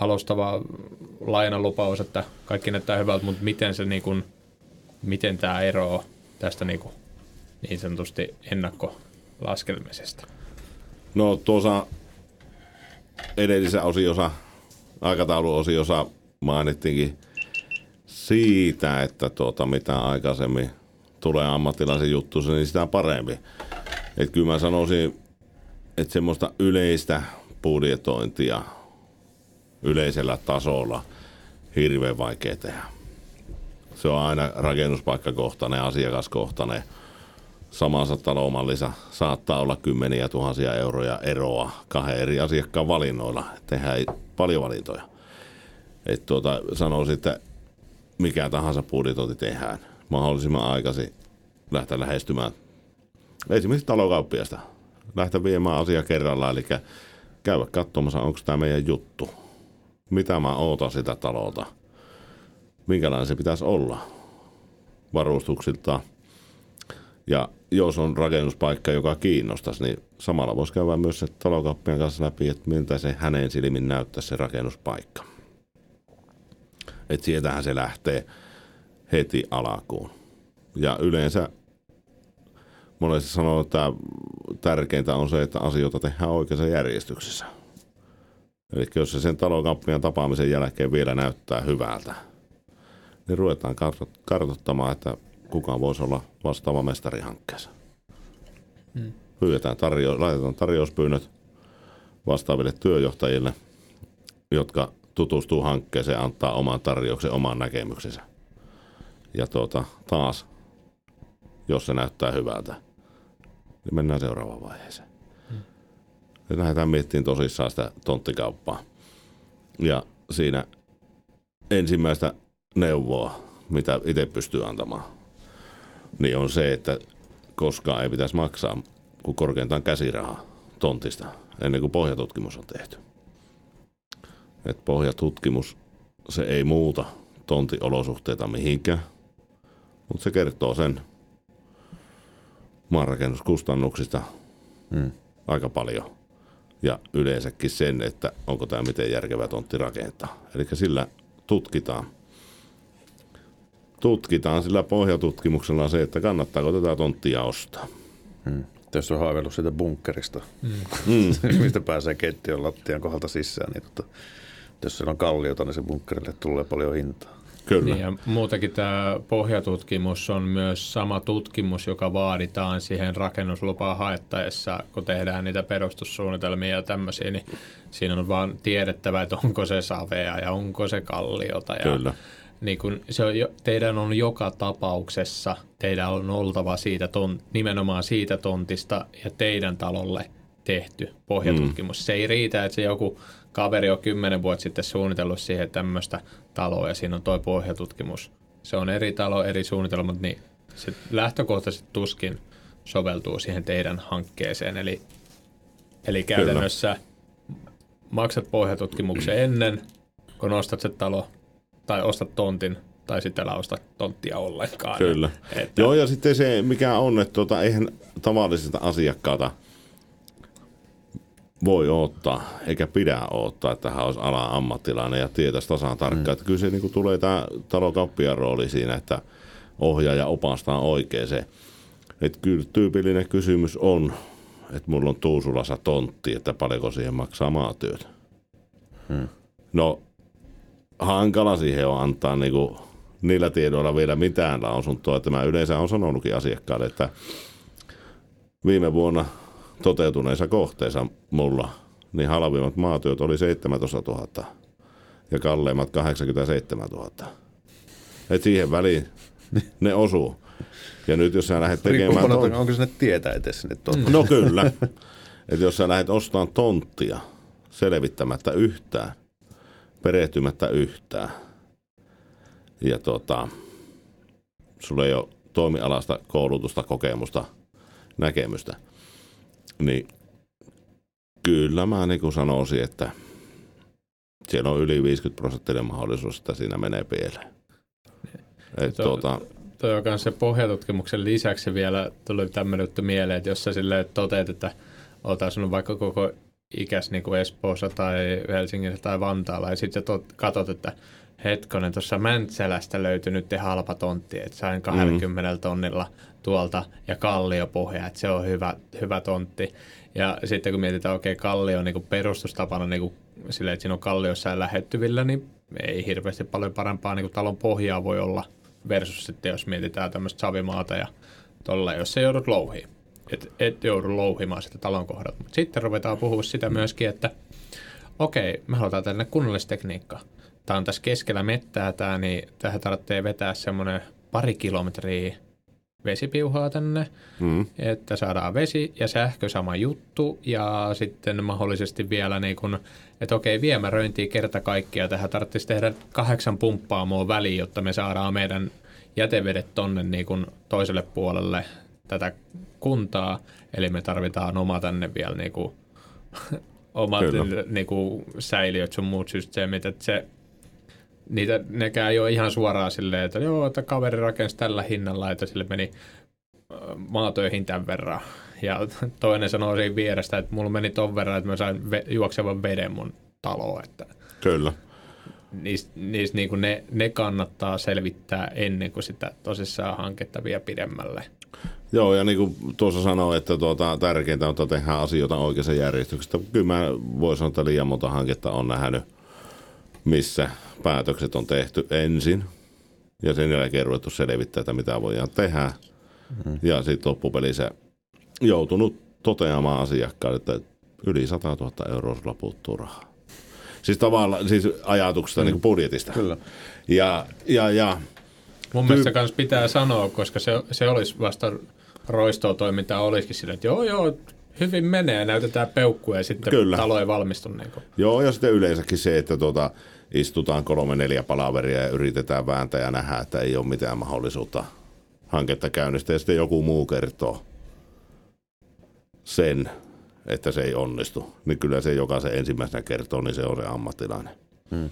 alustava lainalupaus, että kaikki näyttää hyvältä, mutta miten se niin kuin, miten tämä eroaa tästä niin, kuin, niin sanotusti ennakkolaskelmisesta? No tuossa edellisen osiosa, aikatauluosiosa mainittiinkin siitä, että tuota, mitä aikaisemmin tulee ammattilaisen juttu, niin sitä parempi. Et kyllä mä sanoisin, että semmoista yleistä budjetointia yleisellä tasolla hirveän vaikea tehdä. Se on aina rakennuspaikkakohtainen, asiakaskohtainen. Samassa talomallissa saattaa olla kymmeniä tuhansia euroja eroa kahden eri asiakkaan valinnoilla. Tehdään paljon valintoja. Et tuota, sanoisin, että mikä tahansa budjetointi tehdään mahdollisimman aikaisin lähteä lähestymään esimerkiksi talokauppiasta. Lähteä viemään asia kerrallaan, eli käydä katsomassa, onko tämä meidän juttu. Mitä mä ootan sitä talolta. Minkälainen se pitäisi olla varustuksilta. Ja jos on rakennuspaikka, joka kiinnostaisi, niin samalla voisi käydä myös se talokauppian kanssa läpi, että miltä se hänen silmin näyttää se rakennuspaikka. Että sieltähän se lähtee heti alakuun. Ja yleensä monesti sanoo, että tärkeintä on se, että asioita tehdään oikeassa järjestyksessä. Eli jos se sen talokauppian tapaamisen jälkeen vielä näyttää hyvältä, niin ruvetaan kartoittamaan, että kuka voisi olla vastaava mestarihankkeessa. Hmm. Pyydetään tarjo- laitetaan tarjouspyynnöt vastaaville työjohtajille, jotka tutustuu hankkeeseen, antaa oman tarjouksen, oman näkemyksensä. Ja tuota, taas, jos se näyttää hyvältä, niin mennään seuraavaan vaiheeseen. Hmm. Ja lähdetään miettimään tosissaan sitä tonttikauppaa. Ja siinä ensimmäistä neuvoa, mitä itse pystyy antamaan, niin on se, että koskaan ei pitäisi maksaa kuin korkeintaan käsirahaa tontista ennen kuin pohjatutkimus on tehty. Et pohjatutkimus, se ei muuta tontiolosuhteita mihinkään, mutta se kertoo sen maanrakennuskustannuksista hmm. aika paljon. Ja yleensäkin sen, että onko tämä miten järkevä tontti rakentaa. Eli sillä tutkitaan. Tutkitaan sillä pohjatutkimuksella se, että kannattaako tätä tonttia ostaa. Hmm. Jos on haaveillut siitä bunkkerista, hmm. [laughs] mistä pääsee keittiön lattian kohdalta sisään, niin tota, jos siellä on kalliota, niin se bunkkerille tulee paljon hintaa. Kyllä. Niin ja muutenkin tämä pohjatutkimus on myös sama tutkimus, joka vaaditaan siihen rakennuslupaa haettaessa, kun tehdään niitä perustussuunnitelmia ja tämmöisiä, niin siinä on vaan tiedettävä, että onko se savea ja onko se kalliota. Ja Kyllä. Niin kun se on jo, teidän on joka tapauksessa, teidän on oltava siitä ton, nimenomaan siitä tontista ja teidän talolle tehty pohjatutkimus. Mm. Se ei riitä, että se joku kaveri on kymmenen vuotta sitten suunnitellut siihen tämmöistä taloa ja siinä on toi pohjatutkimus. Se on eri talo, eri suunnitelmat, niin se lähtökohtaisesti tuskin soveltuu siihen teidän hankkeeseen. Eli, eli käytännössä Kyllä. maksat pohjatutkimuksen ennen, kun ostat se talo tai ostat tontin tai sitten älä osta tonttia ollenkaan. Kyllä. Että... Joo, ja sitten se, mikä on, että tuota, eihän tavallisista asiakkaata – voi ottaa, eikä pidä ottaa, että hän olisi ala ammattilainen ja tietäisi tasan tarkkaan. Mm. Että kyllä se niin kuin tulee tämä talokauppian rooli siinä, että ohjaa ja opastaa oikein se. Että kyllä tyypillinen kysymys on, että mulla on Tuusulassa tontti, että paljonko siihen maksaa maatyöt. Hmm. No, hankala siihen on antaa niin kuin niillä tiedoilla vielä mitään lausuntoa. Että mä yleensä on sanonutkin asiakkaalle, että viime vuonna – toteutuneissa kohteissa mulla, niin halvimmat maatyöt oli 17 000 ja kalleimmat 87 000. Et siihen väliin [laughs] ne osuu. Ja nyt jos sä lähdet tekemään... Ton... Onko sinne tietää edes sinne tonttia? No kyllä. että jos sä lähdet ostamaan tonttia selvittämättä yhtään, perehtymättä yhtään, ja tota, sulla ei ole toimialasta koulutusta, kokemusta, näkemystä, niin kyllä mä niin kuin sanoisin, että siellä on yli 50 prosenttinen mahdollisuus, että siinä menee pieleen. Et Tuo- tuota, Toi on myös se pohjatutkimuksen lisäksi vielä tuli tämmöinen juttu mieleen, että jos sä silleen toteat, että oot asunut vaikka koko ikäs niin kuin Espoossa tai Helsingissä tai Vantaalla ja sitten sä tot, katot, että hetkonen, tuossa Mäntsälästä löytyi nyt halpa tontti, että sain 20 tonnilla tuolta ja kalliopohja, että se on hyvä, hyvä tontti. Ja sitten kun mietitään, okei, okay, kallio on niin perustustapana niin kuin silleen, että siinä on kalliossa lähettyvillä, niin ei hirveästi paljon parempaa niin kuin talon pohjaa voi olla versus sitten, jos mietitään tämmöistä savimaata ja tuolla, jos se joudut louhiin. Et, et joudu louhimaan sitä talon kohdalta. Mutta sitten ruvetaan puhua sitä myöskin, että okei, me halutaan tänne kunnallistekniikkaa. Tämä on tässä keskellä mettää tämä, niin tähän tarvitsee vetää semmoinen pari kilometriä vesipiuhaa tänne, mm, että saadaan vesi ja sähkö sama juttu ja sitten mahdollisesti vielä niin kun, että okei viemäröintiä kerta kaikkia tähän tarvitsisi tehdä kahdeksan pumppaamoa väliin, jotta me saadaan meidän jätevedet tonne niin kun toiselle puolelle tätä kuntaa, eli me tarvitaan oma tänne vielä niin kuin, [laughs] omat Kyllä. niin kuin, säiliöt sun muut systeemit, että se niitä, nekään ei ole ihan suoraan silleen, että joo, että kaveri rakensi tällä hinnalla, että sille meni ö, maatöihin tämän verran. Ja [laughs] toinen sanoo siinä vierestä, että mulla meni ton verran, että mä sain ve- juoksevan veden mun taloon. Että kyllä. niistä, niistä niin kuin ne, ne, kannattaa selvittää ennen kuin sitä tosissaan hanketta vie pidemmälle. Joo, ja niin kuin tuossa sanoin, että tuota, tärkeintä on, että tehdään asioita oikeassa järjestyksessä. Kyllä mä voin sanoa, että liian monta hanketta on nähnyt, missä päätökset on tehty ensin, ja sen jälkeen ruvettu selvittää, että mitä voidaan tehdä. Mm-hmm. Ja sitten loppupelissä joutunut toteamaan asiakkaalle, että yli 100 000 euroa sulla puuttuu rahaa. Siis tavallaan, siis ajatuksesta mm. niin kuin budjetista. Kyllä. Ja, ja, ja Mun mielestä kans pitää sanoa, koska se, se olisi vasta roistoa toimintaa olisikin sillä, että joo joo, hyvin menee, näytetään peukkuja ja sitten Kyllä. talo ei valmistu. Niin kuin. Joo, ja sitten yleensäkin se, että tuota, istutaan kolme neljä palaveria ja yritetään vääntää ja nähdä, että ei ole mitään mahdollisuutta hanketta käynnistää. Ja sitten joku muu kertoo sen, että se ei onnistu. Niin kyllä se, joka se ensimmäisenä kertoo, niin se on se ammattilainen. Hmm.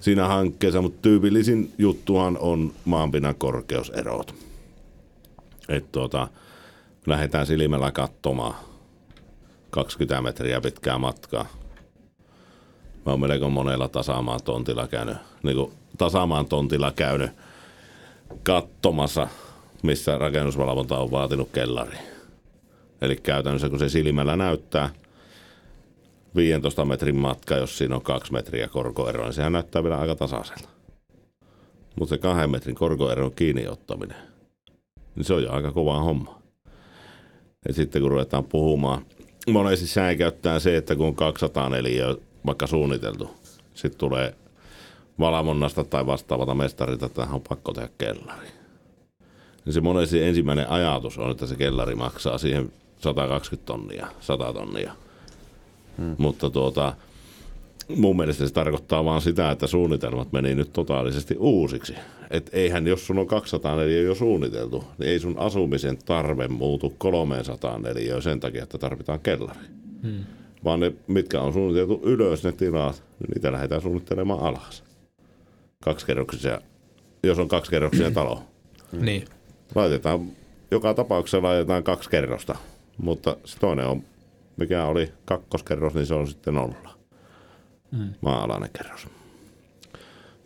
Siinä hankkeessa, mutta tyypillisin juttuhan on maanpinnan korkeuserot. Että tuota, lähdetään silmällä katsomaan 20 metriä pitkää matkaa. Mä oon melko monella tasamaan tontilla käynyt, niin kuin tasamaan tontilla käynyt katsomassa, missä rakennusvalvonta on vaatinut kellari. Eli käytännössä kun se silmällä näyttää 15 metrin matka, jos siinä on kaksi metriä korkoero, niin sehän näyttää vielä aika tasaiselta. Mutta se kahden metrin korkoeron kiinni ottaminen, niin se on jo aika kova homma. Ja sitten kun ruvetaan puhumaan, monesti säikäyttää se, että kun on 204 vaikka suunniteltu, sitten tulee valvonnasta tai vastaavalta mestarilta, että tähän on pakko tehdä kellari. Niin se monesti ensimmäinen ajatus on, että se kellari maksaa siihen 120 tonnia, 100 tonnia. Hmm. Mutta tuota, mun mielestä se tarkoittaa vaan sitä, että suunnitelmat meni nyt totaalisesti uusiksi. Et eihän, jos sun on 204 jo suunniteltu, niin ei sun asumisen tarve muutu 304 sen takia, että tarvitaan kellari. Hmm. Vaan ne, mitkä on suunniteltu ylös, ne tilat, niin niitä lähdetään suunnittelemaan alas. Kaksikerroksisia, jos on kaksikerroksinen [clears throat] talo. Niin. Laitetaan, joka tapauksessa laitetaan kaksi kerrosta, mutta se toinen on, mikä oli kakkoskerros, niin se on sitten nolla. Mm. Maa-alainen kerros.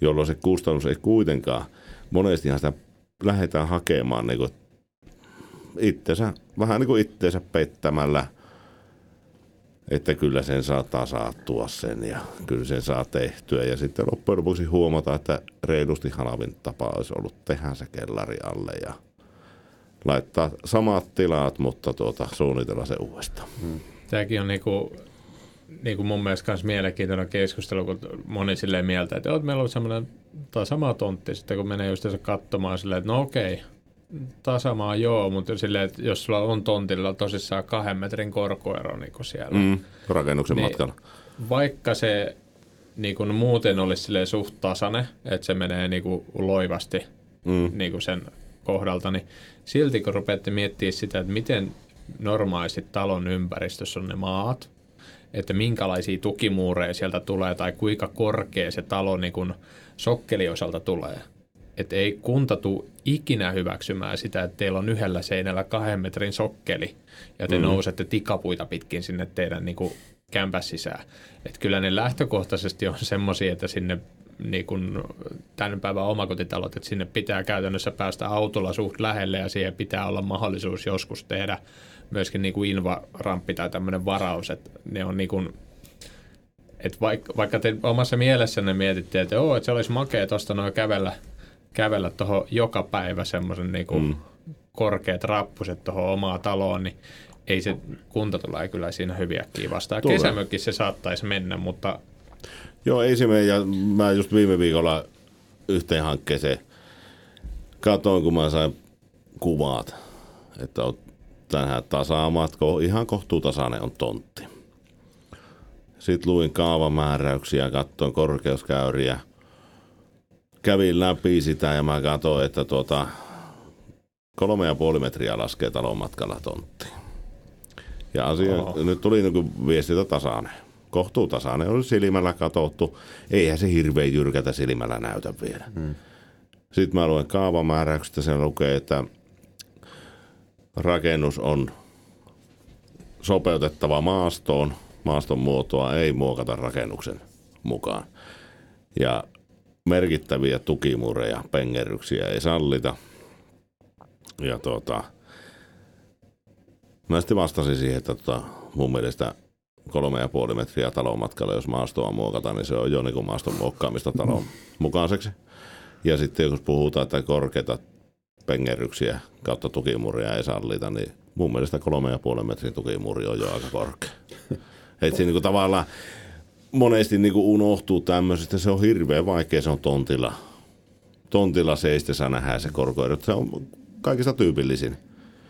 Jolloin se kustannus ei kuitenkaan, monestihan sitä lähdetään hakemaan niin kuin itsensä, vähän niin kuin itteensä peittämällä, että kyllä sen saa tasaattua sen ja kyllä sen saa tehtyä. Ja sitten loppujen lopuksi huomata, että reilusti halvin tapa olisi ollut tehdä se kellari alle ja laittaa samat tilat, mutta tuota, suunnitella se uudestaan. Hmm. Tämäkin on niinku, niinku mun mielestä myös mielenkiintoinen keskustelu, kun moni silleen mieltä, että oot, meillä on semmoinen tasama tontti, sitten kun menee just katsomaan silleen, että no okei, tasamaa joo, mutta silleen, että jos sulla on tontilla tosissaan kahden metrin korkoero niin kuin siellä. Mm, rakennuksen niin, matkalla. Vaikka se niin kuin muuten olisi silleen suht tasane, että se menee niin kuin loivasti mm. niin kuin sen kohdalta, niin silti kun rupeatte miettimään sitä, että miten normaalisti talon ympäristössä on ne maat, että minkälaisia tukimuureja sieltä tulee tai kuinka korkea se talo niin kun sokkeliosalta tulee. Että ei kunta tule ikinä hyväksymään sitä, että teillä on yhdellä seinällä kahden metrin sokkeli ja te mm. nousette tikapuita pitkin sinne teidän niin kuin kämpäs sisään. Että kyllä ne lähtökohtaisesti on semmoisia, että sinne niin kuin tämän päivän omakotitalot, että sinne pitää käytännössä päästä autolla suht lähelle ja siihen pitää olla mahdollisuus joskus tehdä myöskin niin kuin invaramppi tai tämmöinen varaus, että ne on niin kuin, että vaikka, vaikka te omassa mielessänne mietitte, että, oo, että se olisi makea tuosta noin kävellä, kävellä tuohon joka päivä semmoisen niin kuin mm. korkeat rappuset tuohon omaa taloon, niin ei se kunta tulee kyllä siinä hyviä vastaan. Kesämökkissä se saattaisi mennä, mutta... Joo, ei se mene. Ja mä just viime viikolla yhteen hankkeeseen katoin, kun mä sain kuvat, että on tähän tasaamat, ihan kohtuutasainen on tontti. Sitten luin kaavamääräyksiä, katsoin korkeuskäyriä, kävin läpi sitä ja mä katsoin, että tuota, kolme ja puoli metriä laskee talon matkalla tonttiin. Ja asia, Oho. nyt tuli niin viestintä tasainen. Kohtuutasainen oli silmällä katsottu. Eihän se hirveän jyrkätä silmällä näytä vielä. Hmm. Sitten mä luen kaavamääräyksestä, sen lukee, että rakennus on sopeutettava maastoon. Maaston muotoa ei muokata rakennuksen mukaan. Ja merkittäviä tukimureja, pengerryksiä ei sallita. Ja tuota, Mä sitten vastasin siihen, että tota, mun mielestä kolme ja puoli metriä talon matkalla, jos maastoa muokataan, niin se on jo niin maaston muokkaamista talon mukaiseksi. Ja sitten jos puhutaan, että korkeita pengerryksiä kautta tukimuria ei sallita, niin mun mielestä kolme ja puolen metrin tukimuri on jo aika korkea. [laughs] Että siinä niin tavallaan monesti niin kuin unohtuu tämmöisestä, se on hirveän vaikea, se on tontilla. Tontilla seistessä nähdään se korkoerot, se on kaikista tyypillisin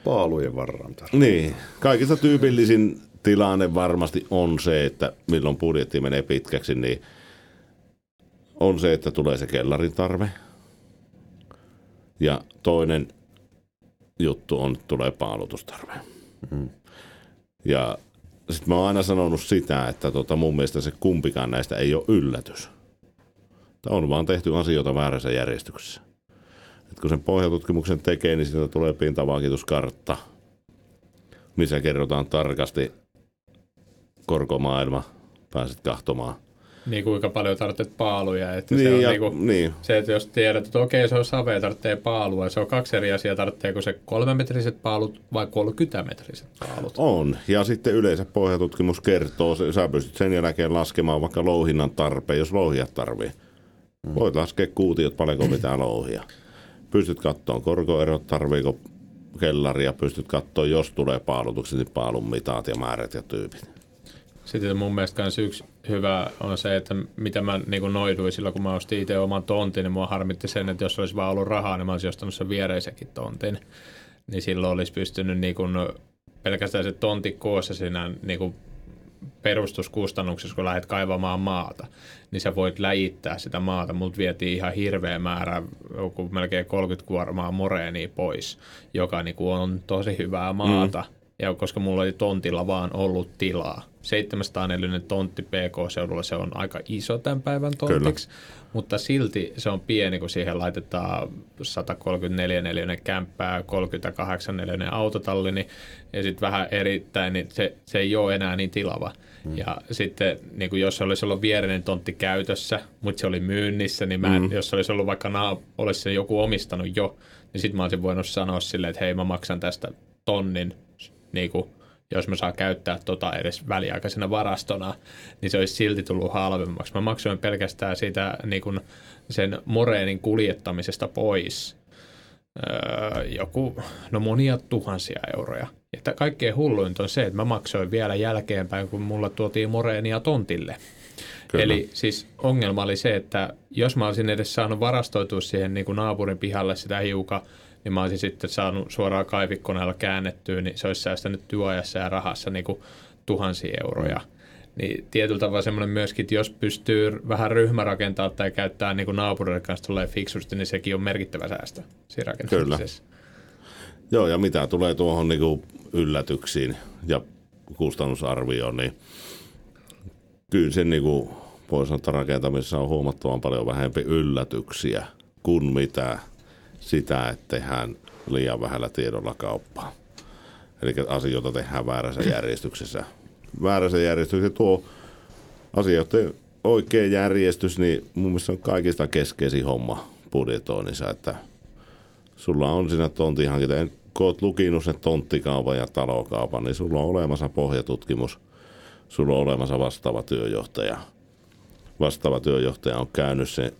paalujen varran. Niin, kaikista tyypillisin tilanne varmasti on se, että milloin budjetti menee pitkäksi, niin on se, että tulee se kellarin tarve. Ja toinen juttu on, että tulee paalutustarve. Mm. Ja sitten mä oon aina sanonut sitä, että tota mun mielestä se kumpikaan näistä ei ole yllätys. Tämä on vaan tehty asioita väärässä järjestyksessä. Et kun sen pohjatutkimuksen tekee, niin siitä tulee pintavakituskartta, missä kerrotaan tarkasti korkomaailma, pääset kahtomaan. Niin kuinka paljon tarvitset paaluja. Että niin, se, on ja, niinku, niin. se, että jos tiedät, että okei, se on save, tarvitsee paalua. Se on kaksi eri asiaa, tarvitseeko se kolmemetriset paalut vai 30-metriset paalut? On, ja sitten yleensä pohjatutkimus kertoo, sä pystyt sen jälkeen laskemaan vaikka louhinnan tarpeen, jos louhia tarvii. Voit laskea kuutiot paljonko mitään louhia pystyt katsomaan korkoerot, tarviiko kellaria, pystyt katsomaan, jos tulee paalutukset, niin paalun mitat ja määrät ja tyypit. Sitten mun mielestä myös yksi hyvä on se, että mitä mä niin noiduin silloin, kun mä ostin itse oman tontin, niin mua harmitti sen, että jos olisi vaan ollut rahaa, niin mä olisin ostanut sen viereisenkin tontin. Niin silloin olisi pystynyt niin kuin pelkästään se tontti koossa siinä niin kuin perustuskustannuksissa, kun lähdet kaivamaan maata, niin sä voit läjittää sitä maata. Mut vietiin ihan hirveä määrä, joku melkein 30 kuormaa moreenia pois, joka niinku on tosi hyvää maata. Mm. Ja koska mulla oli tontilla vaan ollut tilaa. 704 tontti PK-seudulla, se on aika iso tämän päivän tontiksi. Kyllä mutta silti se on pieni, kun siihen laitetaan 134 neliöinen kämppää, 38 neliöinen autotalli, niin, ja sitten vähän erittäin, niin se, se ei ole enää niin tilava. Mm. Ja sitten niin kuin jos se olisi ollut viereinen tontti käytössä, mutta se oli myynnissä, niin mä en, mm. jos se olisi ollut vaikka naa, olisi se joku omistanut jo, niin sitten mä olisin voinut sanoa silleen, että hei mä maksan tästä tonnin niin kuin jos mä saan käyttää tota edes väliaikaisena varastona, niin se olisi silti tullut halvemmaksi. Mä maksoin pelkästään siitä niin kuin sen moreenin kuljettamisesta pois öö, joku, no monia tuhansia euroja. Ja kaikkein hulluinta on se, että mä maksoin vielä jälkeenpäin, kun mulla tuotiin moreenia tontille. Kyllä. Eli siis ongelma oli se, että jos mä olisin edes saanut varastoitua siihen niin kuin naapurin pihalle sitä hiukan niin mä olisin sitten saanut suoraan kaivikkoneella käännettyä, niin se olisi säästänyt työajassa ja rahassa niin kuin tuhansia euroja. Niin tietyllä tavalla semmoinen myöskin, että jos pystyy vähän ryhmärakentaa tai käyttää niin kuin naapurille kanssa tulee fiksusti, niin sekin on merkittävä säästö siinä rakentamisessa. Kyllä. Joo, ja mitä tulee tuohon niin yllätyksiin ja kustannusarvioon, niin kyllä sen niin kuin voisi sanoa, että rakentamisessa on huomattavan paljon vähempi yllätyksiä kuin mitä sitä, että tehdään liian vähällä tiedolla kauppaa. Eli asioita tehdään väärässä [clears throat] järjestyksessä. Väärässä järjestyksessä tuo asioiden oikea järjestys, niin mun mielestä on kaikista keskeisin homma budjetoinnissa, että sulla on siinä tontihankinta, kun oot lukinut sen tonttikaupan ja talokaupan, niin sulla on olemassa pohjatutkimus, sulla on olemassa vastaava työjohtaja. Vastaava työjohtaja on käynyt sen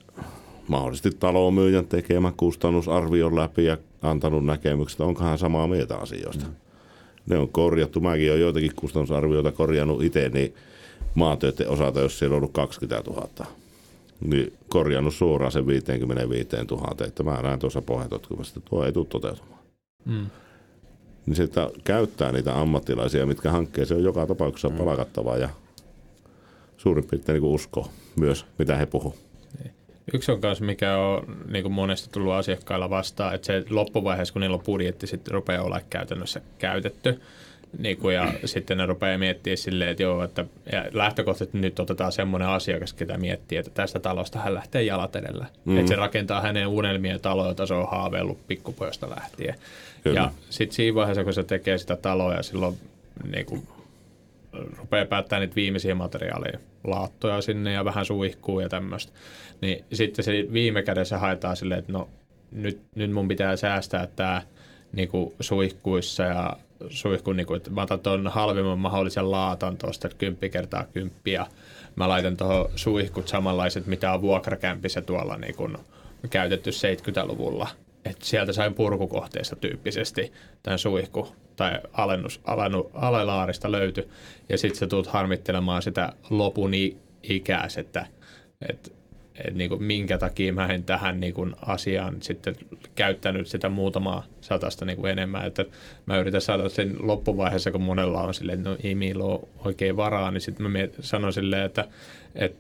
mahdollisesti talomyyjän tekemä kustannusarvion läpi ja antanut näkemykset, onko hän samaa mieltä asioista. Mm. Ne on korjattu. Mäkin olen joitakin kustannusarvioita korjannut itse, niin maatöiden osalta, jos siellä on ollut 20 000, niin korjannut suoraan sen 55 000, että mä näen tuossa pohjatutkimuksessa, että tuo ei tule toteutumaan. Mm. Niin se, että käyttää niitä ammattilaisia, mitkä hankkeeseen on joka tapauksessa mm. palkattavaa ja suurin piirtein niin usko myös, mitä he puhuvat. Yksi on myös, mikä on niin kuin monesti tullut asiakkailla vastaan, että se loppuvaiheessa, kun niillä on budjetti, sitten rupeaa olla käytännössä käytetty. Niin kuin, ja [clears throat] sitten ne rupeaa miettimään silleen, että joo, että ja lähtökohtaisesti nyt otetaan semmoinen asiakas, ketä miettii, että tästä talosta hän lähtee jalat edellä. Mm-hmm. Että se rakentaa hänen unelmien taloja, jota se on haaveillut pikkupojasta lähtien. Kyllä. Ja sitten siinä vaiheessa, kun se tekee sitä taloa ja silloin niin kuin, rupeaa päättämään niitä viimeisiä materiaaleja, laattoja sinne ja vähän suihkuu ja tämmöistä, niin sitten se viime kädessä haetaan silleen, että no nyt, nyt mun pitää säästää tämä niin kuin suihkuissa ja suihku, niin kuin, että mä otan tuon halvimman mahdollisen laatan tuosta 10 kertaa 10 ja mä laitan tuohon suihkut samanlaiset, mitä on vuokrakämpissä tuolla niin käytetty 70-luvulla. Että sieltä sain purkukohteesta tyyppisesti tämän suihku tai alennus, alennu, alelaarista löyty. Ja sitten sä tulet harmittelemaan sitä lopun ikäis, että, että että niin kuin minkä takia mä en tähän niin kuin asiaan sitten käyttänyt sitä muutamaa satasta niin kuin enemmän. Että mä yritän saada sen loppuvaiheessa, kun monella on silleen, että no ei meillä ole oikein varaa, niin sitten mä sanon silleen, että, että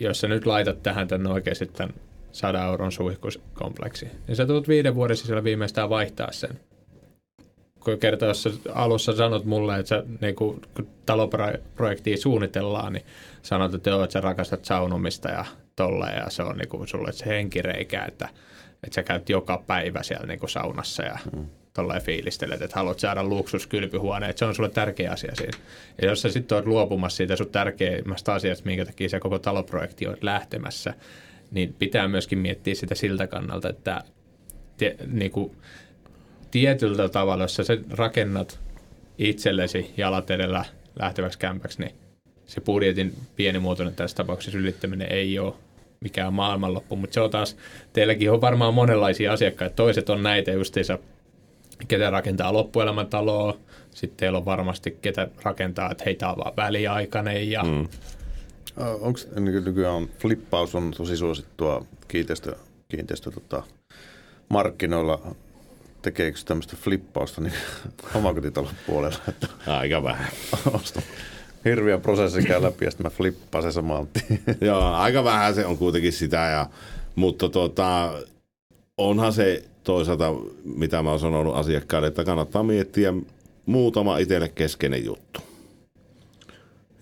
jos sä nyt laitat tähän tämän oikeasti tämän 100 euron suihkuskompleksi, niin sä tulet viiden vuoden sisällä viimeistään vaihtaa sen kun kerta, jos sä alussa sanot mulle, että sä, niin kun, kun taloprojektia suunnitellaan, niin sanot, että joo, että sä rakastat saunomista ja tolle, ja se on niin kuin sulle se henkireikä, että, että sä käyt joka päivä siellä niin kuin saunassa ja mm. tolleen fiilistelet, että haluat saada luksuskylpyhuone, että se on sulle tärkeä asia siinä. Ja jos sä sitten oot luopumassa siitä sun tärkeimmästä asiasta, minkä takia se koko taloprojekti on lähtemässä, niin pitää myöskin miettiä sitä siltä kannalta, että te, niin kuin, tietyllä tavalla, jos sä rakennat itsellesi jalat edellä lähteväksi kämpäksi, niin se budjetin pienimuotoinen tässä tapauksessa ylittäminen ei ole mikään maailmanloppu, mutta se on taas, teilläkin on varmaan monenlaisia asiakkaita. Toiset on näitä justiinsa, ketä rakentaa loppuelämän taloa, sitten teillä on varmasti ketä rakentaa, että heitä on vaan väliaikainen ja mm. Onko nykyään flippaus on tosi suosittua kiinteistö, kiinteistö tota, markkinoilla tekeekö tämmöistä flippausta niin [laughs] omakotitalon puolella? Että Aika vähän. [laughs] Hirviä prosessi käy läpi ja sitten mä flippaan se samaan [laughs] Joo, aika vähän se on kuitenkin sitä. Ja, mutta tota, onhan se toisaalta, mitä mä oon sanonut asiakkaille, että kannattaa miettiä muutama itselle keskeinen juttu.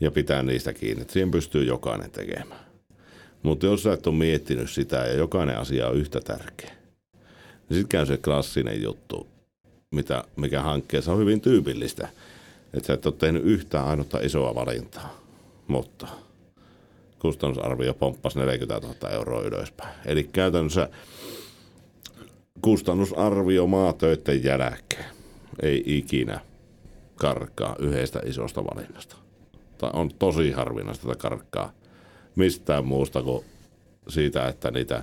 Ja pitää niistä kiinni, siihen pystyy jokainen tekemään. Mutta jos sä et ole miettinyt sitä ja jokainen asia on yhtä tärkeä, niin sitten käy se klassinen juttu, mitä, mikä hankkeessa on hyvin tyypillistä. Että sä et ole tehnyt yhtään ainutta isoa valintaa, mutta kustannusarvio pomppasi 40 000 euroa ylöspäin. Eli käytännössä kustannusarvio maatöiden jälkeen ei ikinä karkaa yhdestä isosta valinnasta. Tai on tosi harvinaista, että karkkaa mistään muusta kuin siitä, että niitä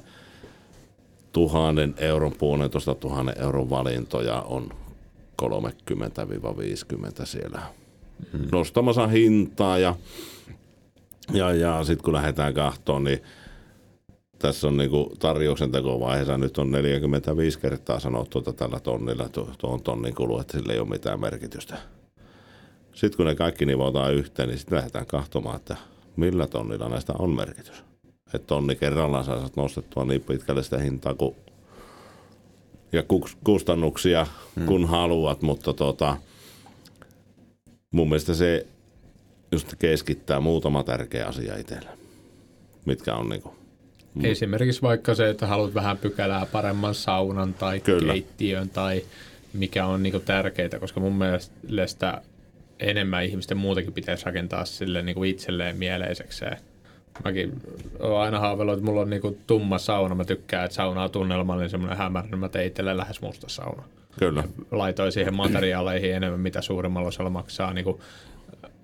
tuhannen euron, puolentoista tuhannen euron valintoja on 30-50 siellä hmm. nostamassa hintaa ja, ja, ja sitten kun lähdetään kahtoon, niin tässä on niinku tarjouksen tekovaiheessa nyt on 45 kertaa sanottu, että tällä tonnilla tuon tonnin kulu, että sillä ei ole mitään merkitystä. Sitten kun ne kaikki nivotaan yhteen, niin sitten lähdetään kahtomaan, että millä tonnilla näistä on merkitys että tonni kerrallaan saa nostettua niin pitkälle sitä hintaa kuin ja kus- kustannuksia, hmm. kun haluat, mutta tota, mun mielestä se just keskittää muutama tärkeä asia itselle, mitkä on niinku Esimerkiksi vaikka se, että haluat vähän pykälää paremman saunan tai Kyllä. keittiön tai mikä on niinku tärkeää, koska mun mielestä enemmän ihmisten muutenkin pitäisi rakentaa sille niinku itselleen mieleiseksi. Mäkin olen aina haaveillut, että mulla on niinku tumma sauna. Mä tykkään, että sauna on tunnelmallinen, semmoinen hämärä, niin mä tein itselleen lähes musta sauna. Kyllä. Laitoin siihen materiaaleihin enemmän, mitä suurimmalla osalla maksaa. Niinku,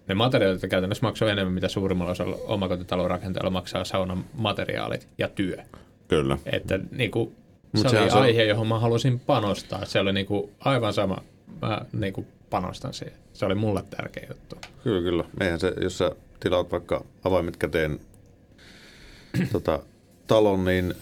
ne materiaalit käytännössä maksaa enemmän, mitä suurimmalla osalla omakotitalon rakenteella maksaa saunan materiaalit ja työ. Kyllä. Että niinku, se Mut oli se on- aihe, johon mä halusin panostaa. Se oli niinku aivan sama. Mä niinku panostan siihen. Se oli mulle tärkeä juttu. Kyllä, kyllä. Eihän se, jos sä tilaat vaikka avaimet käteen [clears throat] tota, talon, niin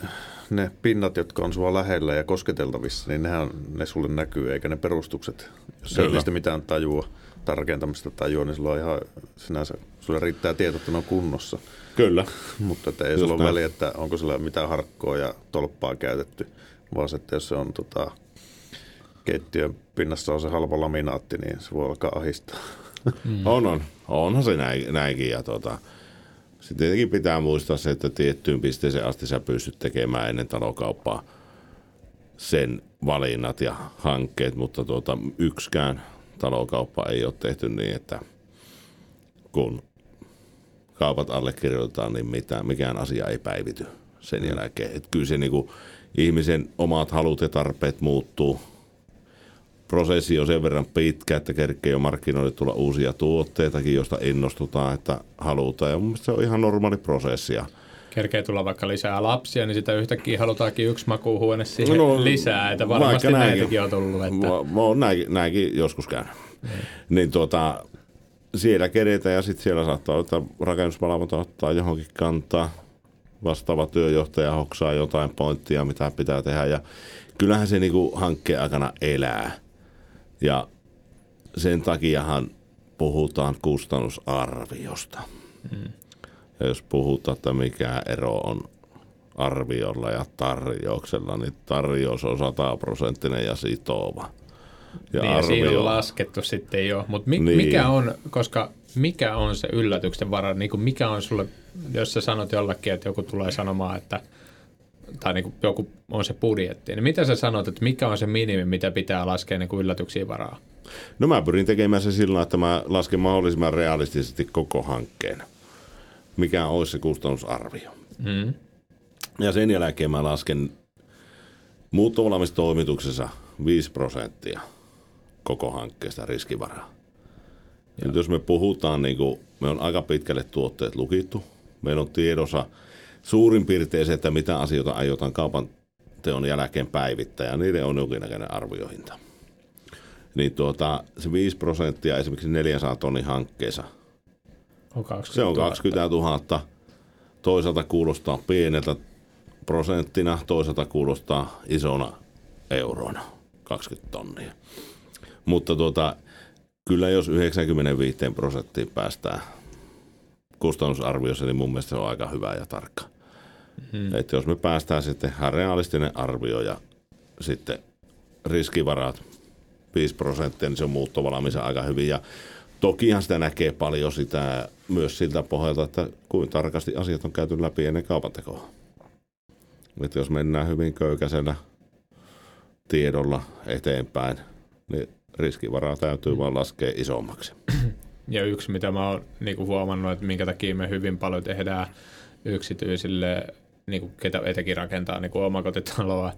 ne pinnat, jotka on sua lähellä ja kosketeltavissa, niin nehän, ne sulle näkyy, eikä ne perustukset. Jos Kyllä. niistä mitään tajua tai rakentamista tajua, niin sulla on ihan sinänsä, sulle riittää tieto, että ne on kunnossa. Kyllä. [laughs] Mutta että ei Just sulla ole väliä, että onko sillä mitään harkkoa ja tolppaa käytetty, vaan se, että jos se on tota, keittiön pinnassa on se halpa laminaatti, niin se voi alkaa ahistaa. Mm. On, on. Onhan se näin, näinkin. Ja tota, sitten tietenkin pitää muistaa se, että tiettyyn pisteeseen asti sä pystyt tekemään ennen talokauppaa sen valinnat ja hankkeet, mutta tuota, yksikään talokauppa ei ole tehty niin, että kun kaupat allekirjoitetaan, niin mitään, mikään asia ei päivity sen jälkeen. Et kyllä se niinku, ihmisen omat halut ja tarpeet muuttuu prosessi on sen verran pitkä, että kerkee jo markkinoille tulla uusia tuotteitakin, joista innostutaan, että halutaan. Ja mun mielestä se on ihan normaali prosessi. Ja Kerkee tulla vaikka lisää lapsia, niin sitä yhtäkkiä halutaankin yksi makuuhuone siihen No, lisää. Että varmasti näitäkin on tullut. Että... Mä, mä oon näinkin, näinkin joskus käynyt. Niin tuota, siellä keretään ja sitten siellä saattaa olla, että rakennusvalvonta ottaa johonkin kantaa. Vastaava työjohtaja hoksaa jotain pointtia, mitä pitää tehdä. Ja kyllähän se niinku hankkeen aikana elää. Ja sen takiahan puhutaan kustannusarviosta. Ja jos puhutaan, että mikä ero on arviolla ja tarjouksella, niin tarjous on sataprosenttinen ja sitova. Ja Niin, ja siinä on laskettu sitten jo. Mutta mi- Niin. mikä on, koska mikä on se yllätyksen vara? Niin kuin mikä on sulle, jos sä sanot jollekin, että joku tulee sanomaan, että tai niin kuin joku on se budjetti, niin mitä sä sanot, että mikä on se minimi, mitä pitää laskea niin kuin yllätyksiin varaa? No mä pyrin tekemään se sillä, että mä lasken mahdollisimman realistisesti koko hankkeen. Mikä olisi se kustannusarvio. Mm. Ja sen jälkeen mä lasken muuttovalmistoimituksessa 5 prosenttia koko hankkeesta riskivaraa. Ja nyt jos me puhutaan, niin kuin, me on aika pitkälle tuotteet lukittu. Meillä on tiedossa suurin piirtein se, että mitä asioita aiotaan kaupan teon jälkeen päivittää, ja niiden on jonkinnäköinen arviohinta. Niin tuota, se 5 prosenttia esimerkiksi 400 tonnin hankkeessa, On 20 se on 000. 20 000. Toisaalta kuulostaa pieneltä prosenttina, toisaalta kuulostaa isona eurona, 20 tonnia. Mutta tuota, kyllä jos 95 prosenttiin päästään kustannusarviossa, niin mun mielestä se on aika hyvä ja tarkka. Mm. Että jos me päästään sitten realistinen arvio ja sitten riskivarat 5 prosenttia, niin se on muuttovalmiissa aika hyvin. Ja tokihan sitä näkee paljon sitä myös siltä pohjalta, että kuinka tarkasti asiat on käyty läpi ennen kaupantekoa. Että jos mennään hyvin köykäisellä tiedolla eteenpäin, niin riskivaraa täytyy vaan laskea isommaksi. [clears throat] Ja yksi, mitä mä oon niinku huomannut, että minkä takia me hyvin paljon tehdään yksityisille, niinku, ketä etenkin rakentaa niinku omakotitaloa,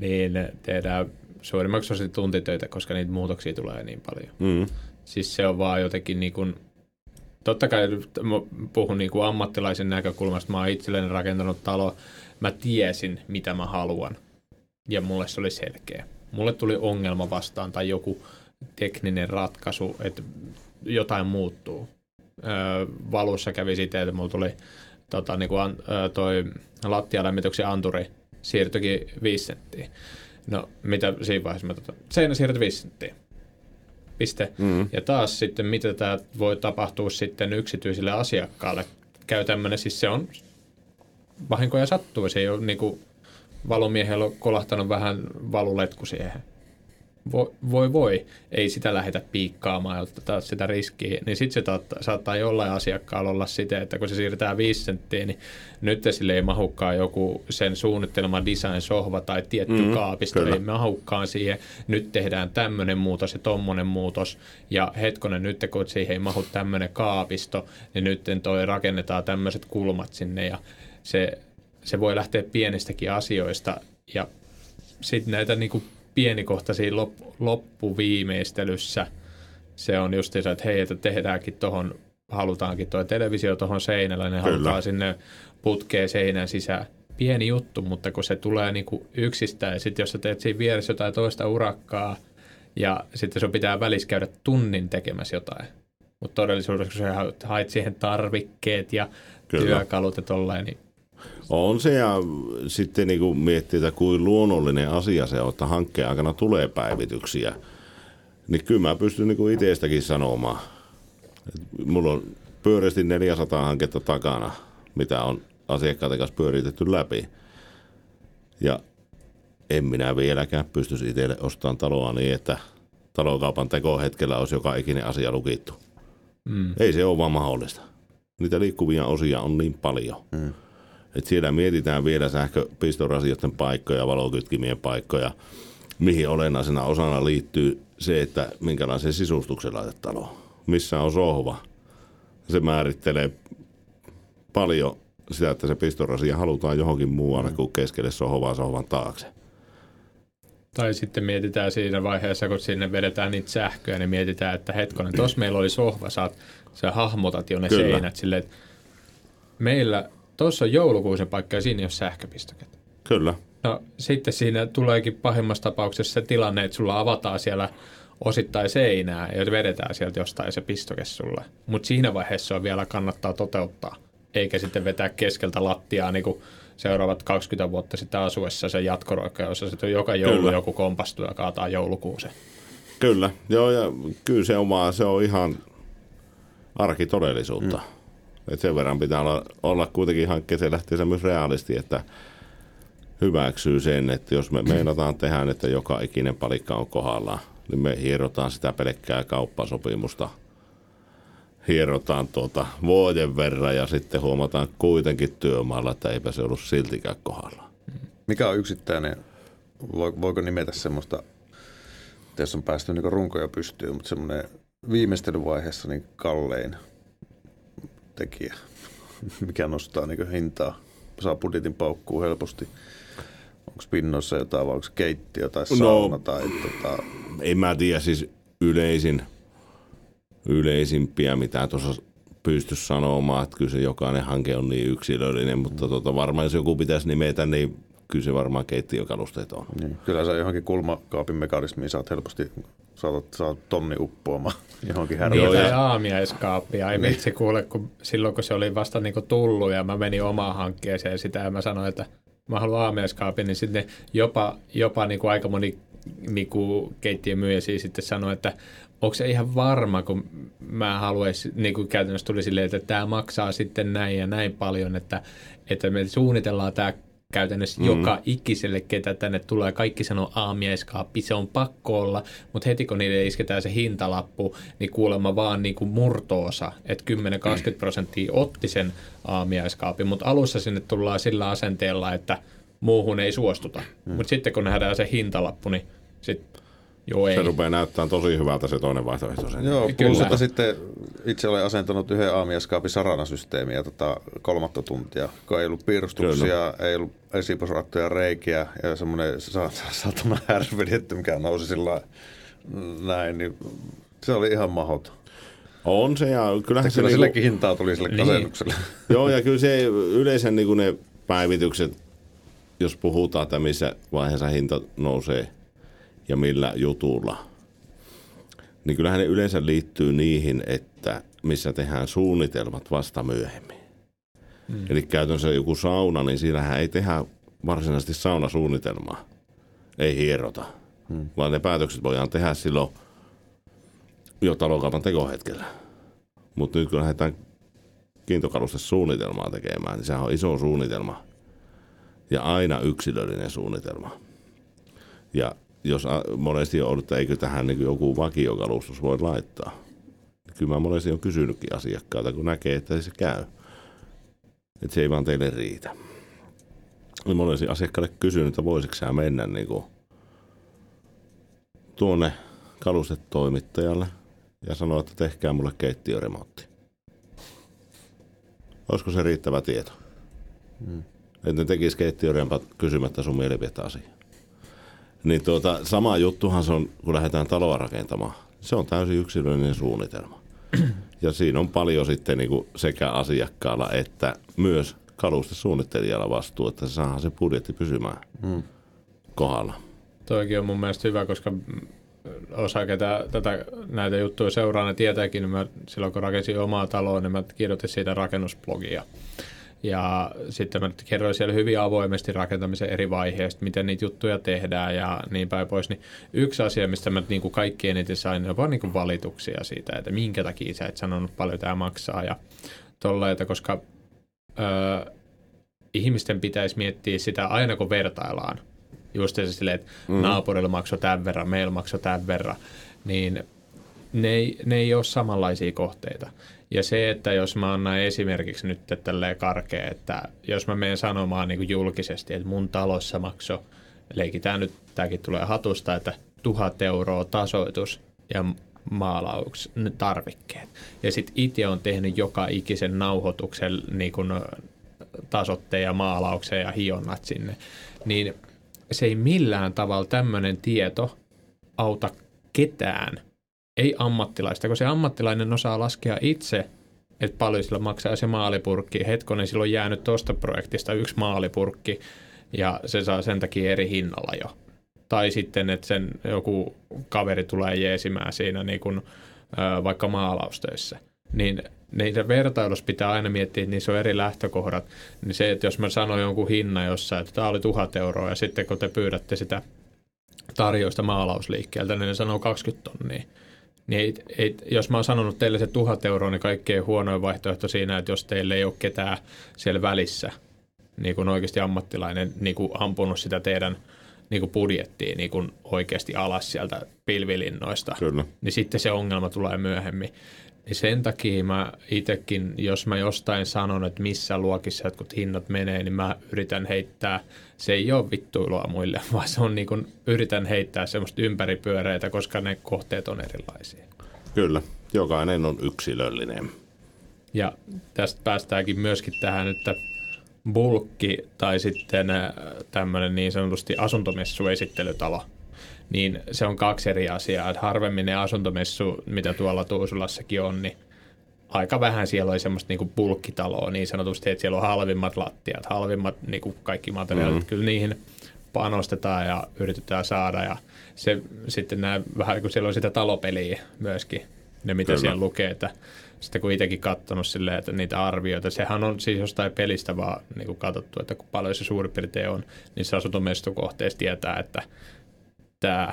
niin tehdään suurimmaksi osin tuntitöitä, koska niitä muutoksia tulee niin paljon. Mm. Siis se on vaan jotenkin niin kuin, totta kai puhun niin kuin ammattilaisen näkökulmasta, mä oon itselleni rakentanut talo, mä tiesin mitä mä haluan ja mulle se oli selkeä. Mulle tuli ongelma vastaan tai joku tekninen ratkaisu, että jotain muuttuu. Öö, valussa kävi sitä, että mulla tuli tota, niin kuin an, öö, toi lattialämmityksen anturi siirtyikin 5 senttiä. No, mitä siinä vaiheessa mä tota, seinä siirtyi 5 senttiä. Piste. Mm. Ja taas sitten, mitä tämä voi tapahtua sitten yksityisille asiakkaalle. Käy tämmöinen, siis se on vahinkoja sattuu, se ei ole niinku valomiehellä on kolahtanut vähän valuletku siihen. Voi, voi, voi, ei sitä lähdetä piikkaamaan ja ottaa sitä riskiä, niin sitten se taattaa, saattaa jollain asiakkaalla olla sitä, että kun se siirretään 5 senttiä, niin nyt sille ei mahukkaan joku sen suunnittelema design-sohva tai tietty mm, kaapisto, kyllä. ei mahukkaan siihen. Nyt tehdään tämmöinen muutos ja tommonen muutos, ja hetkonen nyt kun siihen ei mahu tämmöinen kaapisto, niin nyt toi rakennetaan tämmöiset kulmat sinne, ja se, se voi lähteä pienistäkin asioista, ja sitten näitä niinku pienikohtaisia lop, loppuviimeistelyssä se on just se, että hei, että tehdäänkin tuohon, halutaankin tuo televisio tuohon seinälle, ne Kyllä. halutaan sinne putkeen seinän sisään. Pieni juttu, mutta kun se tulee niinku yksistään ja sitten jos sä teet siinä vieressä jotain toista urakkaa ja sitten sun pitää välissä käydä tunnin tekemässä jotain. Mutta todellisuudessa kun sä hait siihen tarvikkeet ja Kyllä. työkalut ja tollain, niin on se ja sitten niin kuin miettii, että kuin luonnollinen asia se on, että hankkeen aikana tulee päivityksiä. Niin kyllä mä pystyn niin kuin itsestäkin sanomaan. Mulla on pyöreästi 400 hanketta takana, mitä on asiakkaiden kanssa pyöritetty läpi. Ja en minä vieläkään pystyisi itselle ostamaan taloa niin, että talokaupan tekohetkellä olisi joka ikinen asia lukittu. Mm. Ei se ole vaan mahdollista. Niitä liikkuvia osia on niin paljon. Mm. Et siellä mietitään vielä sähköpistorasioiden paikkoja, valokytkimien paikkoja, mihin olennaisena osana liittyy se, että minkälaisen sisustuksen laitat taloon. Missä on sohva. Se määrittelee paljon sitä, että se pistorasia halutaan johonkin muualle kuin keskelle sohvaa sohvan taakse. Tai sitten mietitään siinä vaiheessa, kun sinne vedetään niitä sähköjä, niin mietitään, että hetkonen, tuossa meillä oli sohva, saat, sä hahmotat jo ne Kyllä. seinät silleen, että meillä Tuossa on joulukuusen paikka ja siinä ei ole sähköpistoket. Kyllä. No sitten siinä tuleekin pahimmassa tapauksessa se tilanne, että sulla avataan siellä osittain seinää ja vedetään sieltä jostain se pistoke sulle. Mutta siinä vaiheessa on vielä kannattaa toteuttaa, eikä sitten vetää keskeltä lattiaa niin kuin seuraavat 20 vuotta sitten asuessa se jatkoroikka, jossa se joka joulu kyllä. joku kompastuu ja kaataa joulukuusen. Kyllä, joo ja kyllä se vaan, se on ihan arkitodellisuutta. Mm. Et sen verran pitää olla, olla kuitenkin hankkeeseen lähteessä myös realisti, että hyväksyy sen, että jos me meinataan tehdä, että joka ikinen palikka on kohdallaan, niin me hierotaan sitä pelkkää kauppasopimusta. Hierotaan tuota vuoden verran ja sitten huomataan kuitenkin työmaalla, että eipä se ollut siltikään kohdalla. Mikä on yksittäinen, voiko nimetä semmoista, jos on päästy niin runkoja pystyyn, mutta semmoinen viimeistelyvaiheessa niin kallein tekijä, mikä nostaa niin hintaa, saa budjetin paukkuu helposti. Onko pinnoissa jotain vai onko keittiö tai no, sauna no, tai tota... En mä tiedä, siis yleisin, yleisimpiä, mitä tuossa pysty sanomaan, että kyllä se jokainen hanke on niin yksilöllinen, mutta tota, varmaan jos joku pitäisi nimetä, niin kyllä se varmaan keittiökalusteet on. Niin, kyllä sä johonkin kulmakaapin mekanismiin saat helposti saatat, saat tonni uppoamaan [laughs] johonkin härvään. Niin, tai aamiaiskaappia. Ai niin. vitsi kuule, kun silloin kun se oli vasta niinku tullut ja mä menin omaan hankkeeseen sitä ja mä sanoin, että mä haluan aamiaiskaapin, niin sitten jopa, jopa niinku aika moni niinku keittiömyyjä siis sitten sanoi, että onko se ihan varma, kun mä haluaisin, niin kuin käytännössä tuli silleen, että tämä maksaa sitten näin ja näin paljon, että, että me suunnitellaan tämä käytännössä mm. joka ikiselle, ketä tänne tulee. Kaikki sanoo aamiaiskaappi, se on pakko olla, mutta heti kun niille isketään se hintalappu, niin kuulemma vaan niin kuin murtoosa, että 10-20 prosenttia otti sen aamiaiskaapin, mutta alussa sinne tullaan sillä asenteella, että muuhun ei suostuta. Mm. Mutta sitten kun nähdään se hintalappu, niin sitten Joo, ei. Se rupeaa näyttämään tosi hyvältä se toinen vaihtoehto. Sen. Joo, plus että sitten itse olen asentanut yhden aamiaskaapin saranasysteemiä tota kolmatta tuntia, kun ei ollut piirustuksia, Kyllä. ei ollut esiposrattuja reikiä ja semmoinen saatana härveli, mikä nousi sillä näin, niin se oli ihan mahdoton. On se ja kyllähän se... Kyllä niinku... sillekin hintaa tuli sille niin. kasennukselle. [laughs] Joo ja kyllä se yleensä niin ne päivitykset, jos puhutaan, että missä vaiheessa hinta nousee – ja millä jutulla, niin kyllähän ne yleensä liittyy niihin, että missä tehdään suunnitelmat vasta myöhemmin. Mm. Eli käytännössä joku sauna, niin siinähän ei tehdä varsinaisesti saunasuunnitelmaa. Ei hierota, mm. vaan ne päätökset voidaan tehdä silloin jo talokaupan tekohetkellä. Mutta nyt kun lähdetään kiintokaluste suunnitelmaa tekemään, niin sehän on iso suunnitelma. ja aina yksilöllinen suunnitelma. Ja jos monesti on ollut, että eikö tähän niin joku vakiokalustus voi laittaa. Kyllä mä monesti on kysynytkin asiakkaalta, kun näkee, että se käy. Että se ei vaan teille riitä. Niin monesti asiakkaalle kysynyt, että voisiko sä mennä niin kuin tuonne kalustetoimittajalle ja sanoa, että tehkää mulle keittiöremontti. Olisiko se riittävä tieto? Hmm. Että ne tekisi keittiörempat kysymättä sun mielipidettä asiaa. Niin tuota, sama juttuhan se on, kun lähdetään taloa rakentamaan. Se on täysin yksilöllinen suunnitelma. [clears throat] Ja siinä on paljon sitten niin kuin sekä asiakkaalla että myös kalustesuunnittelijalla vastuu, että se saadaan se budjetti pysymään hmm. kohdalla. Toikin on mun mielestä hyvä, koska osa, ketä tätä, näitä juttuja seuraa, ne tietääkin, niin mä, silloin kun rakensin omaa taloa, niin mä kirjoitin siitä rakennusblogia. Ja sitten mä kerroin siellä hyvin avoimesti rakentamisen eri vaiheista, miten niitä juttuja tehdään ja niin päin pois. Niin yksi asia, mistä mä niin kuin kaikki eniten sain, on vaan niin kuin valituksia siitä, että minkä takia sä et sanonut paljon tämä maksaa ja tolleita, koska öö, ihmisten pitäisi miettiä sitä aina kun vertaillaan. Just se silleen, että mm. naapurilla maksoi tämän verran, meillä maksoi tämän verran, niin ne ei, ne ei ole samanlaisia kohteita. Ja se, että jos mä annan esimerkiksi nyt tälleen karkea, että jos mä menen sanomaan niin julkisesti, että mun talossa makso, leikitään nyt, tämäkin tulee hatusta, että tuhat euroa tasoitus ja maalauks, tarvikkeet. Ja sitten itse on tehnyt joka ikisen nauhoituksen niin kuin tasotteen maalauksen ja hionnat sinne, niin se ei millään tavalla tämmöinen tieto auta ketään – ei ammattilaista, kun se ammattilainen osaa laskea itse, että paljon sillä maksaa se maalipurkki. Hetkonen silloin jäänyt tuosta projektista yksi maalipurkki ja se saa sen takia eri hinnalla jo. Tai sitten, että sen joku kaveri tulee jeesimään siinä niin kuin, vaikka maalaustöissä. Niin niitä vertailussa pitää aina miettiä, että niissä on eri lähtökohdat. Niin se, että jos mä sanon jonkun hinnan jossain, että tämä oli tuhat euroa ja sitten kun te pyydätte sitä tarjousta maalausliikkeeltä, niin ne sanoo 20 tonnia niin ei, ei, jos mä oon sanonut teille se tuhat euroa, niin kaikkein huonoin vaihtoehto siinä, että jos teille ei ole ketään siellä välissä, niin kuin oikeasti ammattilainen niin kuin ampunut sitä teidän niin kuin budjettiin niin kuin oikeasti alas sieltä pilvilinnoista, Kyllä. niin sitten se ongelma tulee myöhemmin. Niin sen takia mä itsekin, jos mä jostain sanon, että missä luokissa jotkut hinnat menee, niin mä yritän heittää, se ei ole vittuilua muille, [laughs] vaan se on niin kuin, yritän heittää semmoista ympäripyöreitä, koska ne kohteet on erilaisia. Kyllä, jokainen on yksilöllinen. Ja tästä päästäänkin myöskin tähän, että bulkki tai sitten äh, tämmöinen niin sanotusti asuntomessuesittelytalo – niin se on kaksi eri asiaa. Että harvemmin ne asuntomessu, mitä tuolla Tuusulassakin on, niin aika vähän siellä oli semmoista niinku bulkkitaloa niin sanotusti, että siellä on halvimmat lattiat, halvimmat niinku kaikki materiaalit. Mm-hmm. Kyllä niihin panostetaan ja yritetään saada ja se sitten nämä vähän kun siellä on sitä talopeliä myöskin, ne mitä Kyllä. siellä lukee, että sitten kun itsekin katsonut silleen, että niitä arvioita, sehän on siis jostain pelistä vaan niin kuin katsottu, että kun paljon se suurin piirtein on, niin se asuntomestokohteessa tietää, että tämä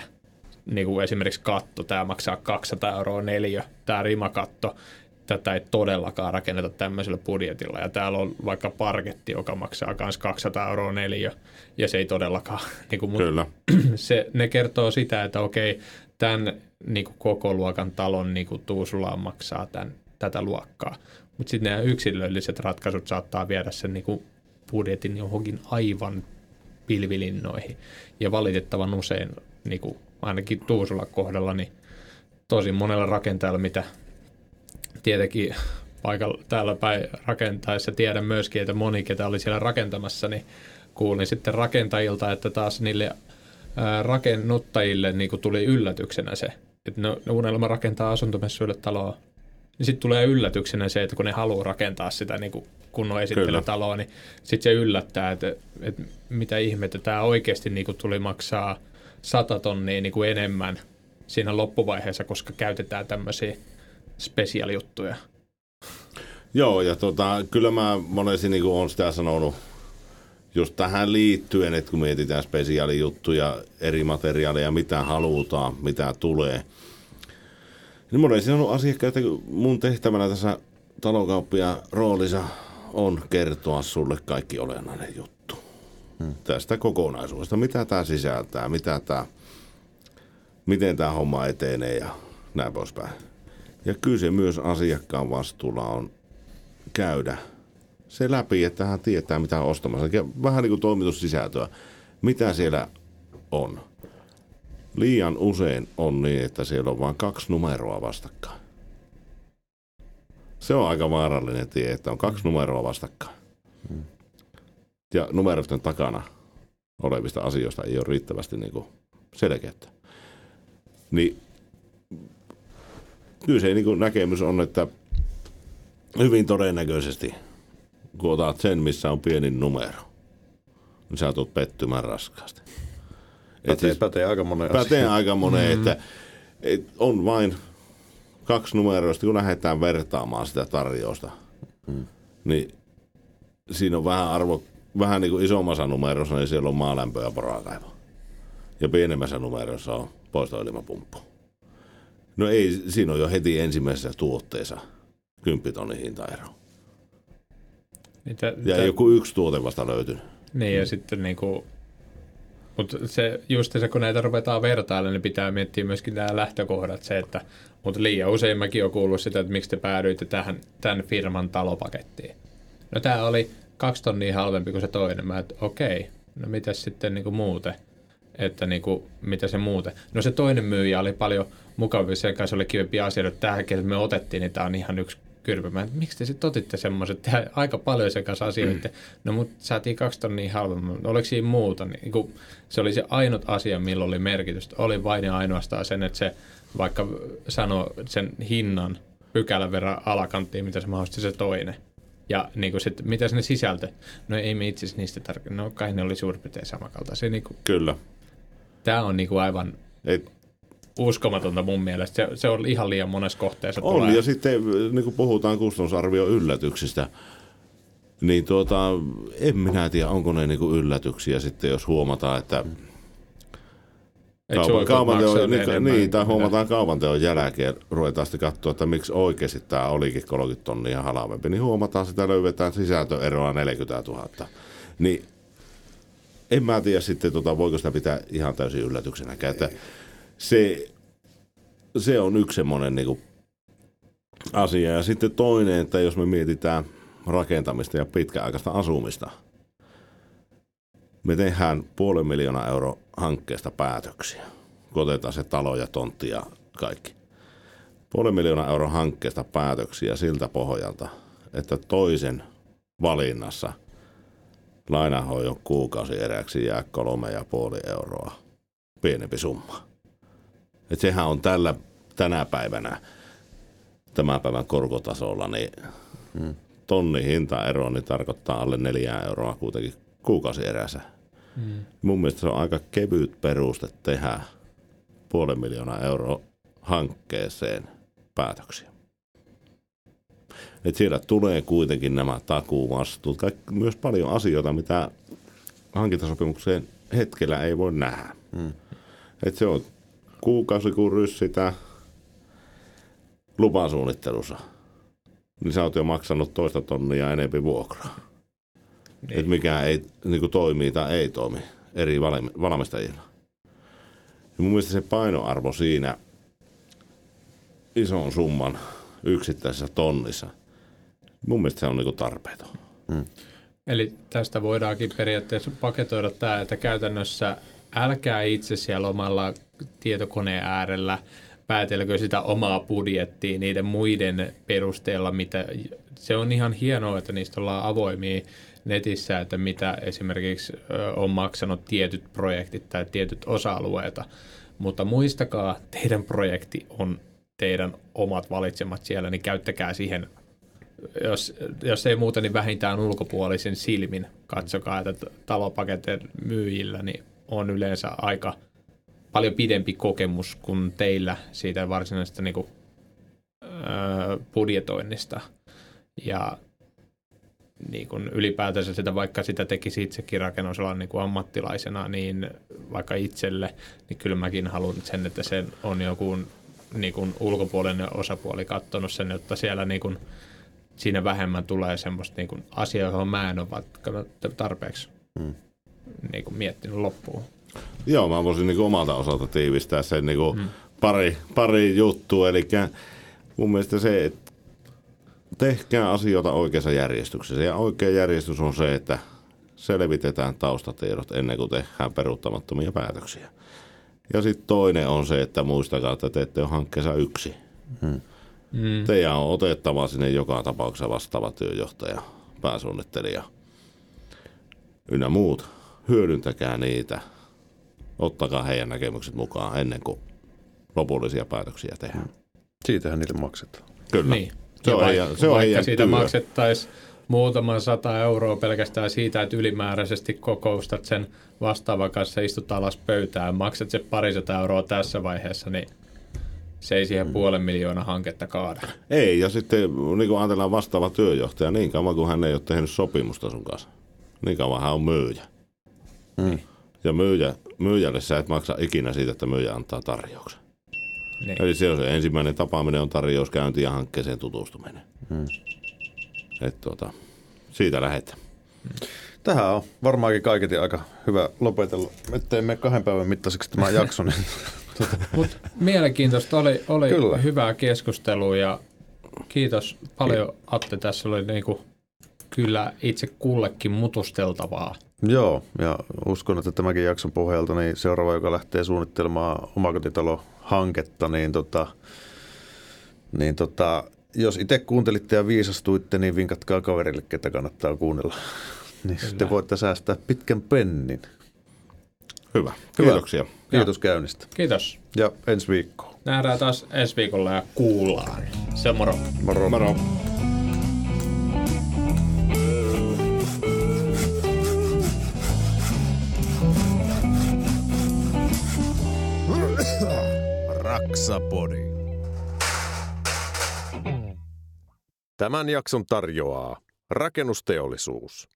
niin kuin esimerkiksi katto, tämä maksaa 200 euroa neljä, tämä rimakatto, tätä ei todellakaan rakenneta tämmöisellä budjetilla. Ja täällä on vaikka parketti, joka maksaa myös 200 euroa neljä, ja se ei todellakaan. [laughs] Niin kuin, Kyllä. [clears throat] Se, ne kertoo sitä, että okei, tämän niin kuin koko luokan talon niin kuin Tuusulaan maksaa tämän, tätä luokkaa. Mutta sitten nämä yksilölliset ratkaisut saattaa viedä sen niin kuin budjetin johonkin aivan pilvilinnoihin. Ja valitettavan usein niin kuin ainakin Tuusula kohdalla, niin tosi monella rakentajalla, mitä tietenkin paikalla täällä päin rakentaessa tiedän myöskin, että moni, ketä oli siellä rakentamassa, niin kuulin sitten rakentajilta, että taas niille rakennuttajille niin kuin tuli yllätyksenä se, että ne, ne unelma rakentaa asuntomessuille taloa, niin sitten tulee yllätyksenä se, että kun ne haluaa rakentaa sitä niin kuin kunnon esittelytaloa, niin sitten se yllättää, että, että mitä ihmettä tämä oikeasti niin kuin tuli maksaa – sata tonnia niin kuin enemmän siinä loppuvaiheessa, koska käytetään tämmöisiä spesiaalijuttuja. Joo, ja tota, kyllä mä monesti niin kuin olen sitä sanonut just tähän liittyen, että kun mietitään spesiaalijuttuja, eri materiaaleja, mitä halutaan, mitä tulee, niin monesti sanonut asiakkaat, että mun tehtävänä tässä talokauppia roolissa on kertoa sulle kaikki olennainen juttu. hmm. tästä kokonaisuudesta. Mitä tämä sisältää, mitä tämä, miten tämä homma etenee ja näin poispäin. Ja kyllä se myös asiakkaan vastuulla on käydä se läpi, että hän tietää, mitä on ostamassa. Vähän niin kuin toimitussisältöä. Mitä siellä on? Liian usein on niin, että siellä on vain kaksi numeroa vastakkain. Se on aika vaarallinen tie, että on kaksi numeroa vastakkain. Ja numeroiden takana olevista asioista ei ole riittävästi niin kuin selkeää. Niin kyllä se niin kuin näkemys on, että hyvin todennäköisesti, kun otat sen, missä on pienin numero, niin sä tulet pettymään raskaasti. Pätee, siis, pätee aika moneen Pätee aika moneen, mm-hmm. että, että on vain kaksi numeroista, kun lähdetään vertaamaan sitä tarjousta, mm. niin siinä on vähän arvo, vähän niin kuin isommassa numerossa, niin siellä on maalämpö ja porakaivo. Ja pienemmässä numerossa on poistoilmapumppu. No ei, siinä on jo heti ensimmäisessä tuotteessa kymppitonnin hintaero. Niin ja tä... joku yksi tuote vasta löytynyt. Niin ja sitten niin kuin mutta se, just se, kun näitä ruvetaan vertailla, niin pitää miettiä myöskin nämä lähtökohdat. Se, että, mutta liian usein mäkin olen kuullut sitä, että miksi te päädyitte tähän, tämän firman talopakettiin. No tämä oli kaksi tonnia halvempi kuin se toinen. Mä että okei, no mitä sitten niin kuin muuten? Että niin kuin, mitä se muuten? No se toinen myyjä oli paljon mukavampi, sen kanssa oli kivempi asia, että tämäkin me otettiin, niin tämä on ihan yksi kyrpymään, että miksi te sitten otitte semmoiset, aika paljon sen kanssa asioita. Mm. No mutta saatiin kaksi tonnia halvemmin, oliko siinä muuta? Niin, kun se oli se ainut asia, millä oli merkitystä. Oli vain ja ainoastaan sen, että se vaikka sanoi sen hinnan pykälän verran alakanttiin, mitä se mahdollisesti se toinen. Ja niin kuin sit, mitä ne sisältö? No ei me itse niistä tarkkaan. No kai ne oli suurin piirtein samankaltaisia. Niin kuin, Kyllä. Tämä on niin kuin aivan... Ei, uskomatonta mun mielestä. Se, se on ihan liian monessa kohteessa. On, tulee. ja sitten niin kuin puhutaan kustannusarvio yllätyksistä, niin tuota, en minä tiedä, onko ne niin kuin yllätyksiä sitten, jos huomataan, että Kaupan, kaupanteon, niin, niin, tai huomataan kaupanteon jälkeen, ruvetaan sitten katsoa, että miksi oikeasti tämä olikin 30 tonnia halvempi, niin huomataan, sitä löydetään sisältöeroa 40 000. Niin en mä tiedä sitten, tota, voiko sitä pitää ihan täysin yllätyksenä. Että se, se on yksi semmoinen niin asia. Ja sitten toinen, että jos me mietitään rakentamista ja pitkäaikaista asumista, me tehdään puolen miljoonaa euro hankkeesta päätöksiä, kun otetaan se talo ja tontti ja kaikki. Puolen miljoonaa euro hankkeesta päätöksiä siltä pohjalta, että toisen valinnassa lainahoidon kuukausi eräksi jää kolme ja puoli euroa pienempi summa. Että sehän on tällä, tänä päivänä, tämän päivän korkotasolla, niin hmm. tonni hintaero niin tarkoittaa alle neljää euroa kuitenkin kuukausi erässä. Hmm. Mun mielestä se on aika kevyt peruste tehdä puolen miljoonaa euroa hankkeeseen päätöksiä. Et siellä tulee kuitenkin nämä takuuvastuut, myös paljon asioita, mitä hankintasopimukseen hetkellä ei voi nähdä. Hmm. Et se on kuukausi, kun ryssitä lupasuunnittelussa, niin sä oot jo maksanut toista tonnia enempi vuokraa. Niin. Että mikä ei niin kuin toimii tai ei toimi eri valmistajilla. Ja mun mielestä se painoarvo siinä ison summan yksittäisessä tonnissa, mun mielestä se on niin tarpeeton. Hmm. Eli tästä voidaankin periaatteessa paketoida tämä, että käytännössä älkää itse siellä omalla tietokoneen äärellä päätelkö sitä omaa budjettia niiden muiden perusteella, mitä se on ihan hienoa, että niistä ollaan avoimia netissä, että mitä esimerkiksi on maksanut tietyt projektit tai tietyt osa-alueita, mutta muistakaa, teidän projekti on teidän omat valitsemat siellä, niin käyttäkää siihen, jos, jos ei muuta, niin vähintään ulkopuolisen silmin. Katsokaa, että talopaketin myyjillä niin on yleensä aika – paljon pidempi kokemus kuin teillä siitä varsinaisesta niin kuin, öö, budjetoinnista. Ja niin kuin ylipäätänsä sitä, vaikka sitä tekisi itsekin rakennusalan niin kuin ammattilaisena, niin vaikka itselle, niin kyllä mäkin haluan sen, että se on joku niin kuin ulkopuolinen osapuoli katsonut sen, että siellä niin kuin, siinä vähemmän tulee semmoista niin kuin asiaa, johon mä en ole tarpeeksi hmm. Niin kuin miettinyt loppuun. Joo, mä voisin niin omalta osalta tiivistää sen niin kuin mm. pari, pari juttua. Eli mun mielestä se, että tehkää asioita oikeassa järjestyksessä. Ja oikea järjestys on se, että selvitetään taustatiedot ennen kuin tehdään peruuttamattomia päätöksiä. Ja sitten toinen on se, että muistakaa, että te ette ole hankkeessa yksi. Hmm. Mm. Teidän on otettava sinne joka tapauksessa vastaava työjohtaja, pääsuunnittelija ynnä muut. Hyödyntäkää niitä. Ottakaa heidän näkemykset mukaan ennen kuin lopullisia päätöksiä tehdään. Siitähän niille maksetaan. Kyllä. Niin. Se Ja on vaikka, heidän, se on vaikka siitä työ. maksettaisiin muutaman sata euroa pelkästään siitä, että ylimääräisesti kokoustat sen vastaavan kanssa, istut alas pöytään, maksat se parisata euroa tässä vaiheessa, niin se ei siihen puolen miljoona hanketta kaada. Ei, ja sitten niin kuin ajatellaan vastaava työjohtaja, niin kauan kuin hän ei ole tehnyt sopimusta sun kanssa, niin kauan hän on myyjä. Mm. Ja myyjä, myyjälle sä et maksa ikinä siitä, että myyjä antaa tarjouksen. Niin. Eli se on se ensimmäinen tapaaminen on tarjouskäynti ja hankkeeseen tutustuminen. Mm. Et tuota, siitä lähdetään. Tähän on varmaankin kaiketi aika hyvä lopetella. Ettei mene kahden päivän mittaiseksi tämä [laughs] jakso, niin Mutta mielenkiintoista oli, oli Kyllä. hyvää keskustelua ja kiitos paljon Atte. Tässä oli niinku kyllä itse kullekin mutusteltavaa. Joo, ja uskon, että tämänkin jakson pohjalta niin seuraava, joka lähtee suunnittelemaan omakotitalo-hanketta, niin, tota, niin tota, jos itse kuuntelitte ja viisastuitte, niin vinkatkaa kaverille, ketä kannattaa kuunnella. [laughs] Niin sitten voitte säästää pitkän pennin. Hyvä. Hyvä. Kiitoksia. Kiitos käynnistä. Kiitos. Ja ensi viikkoon. Nähdään taas ensi viikolla ja kuullaan. Se moro. Moro. Moro. Raksapodi. Tämän jakson tarjoaa rakennusteollisuus.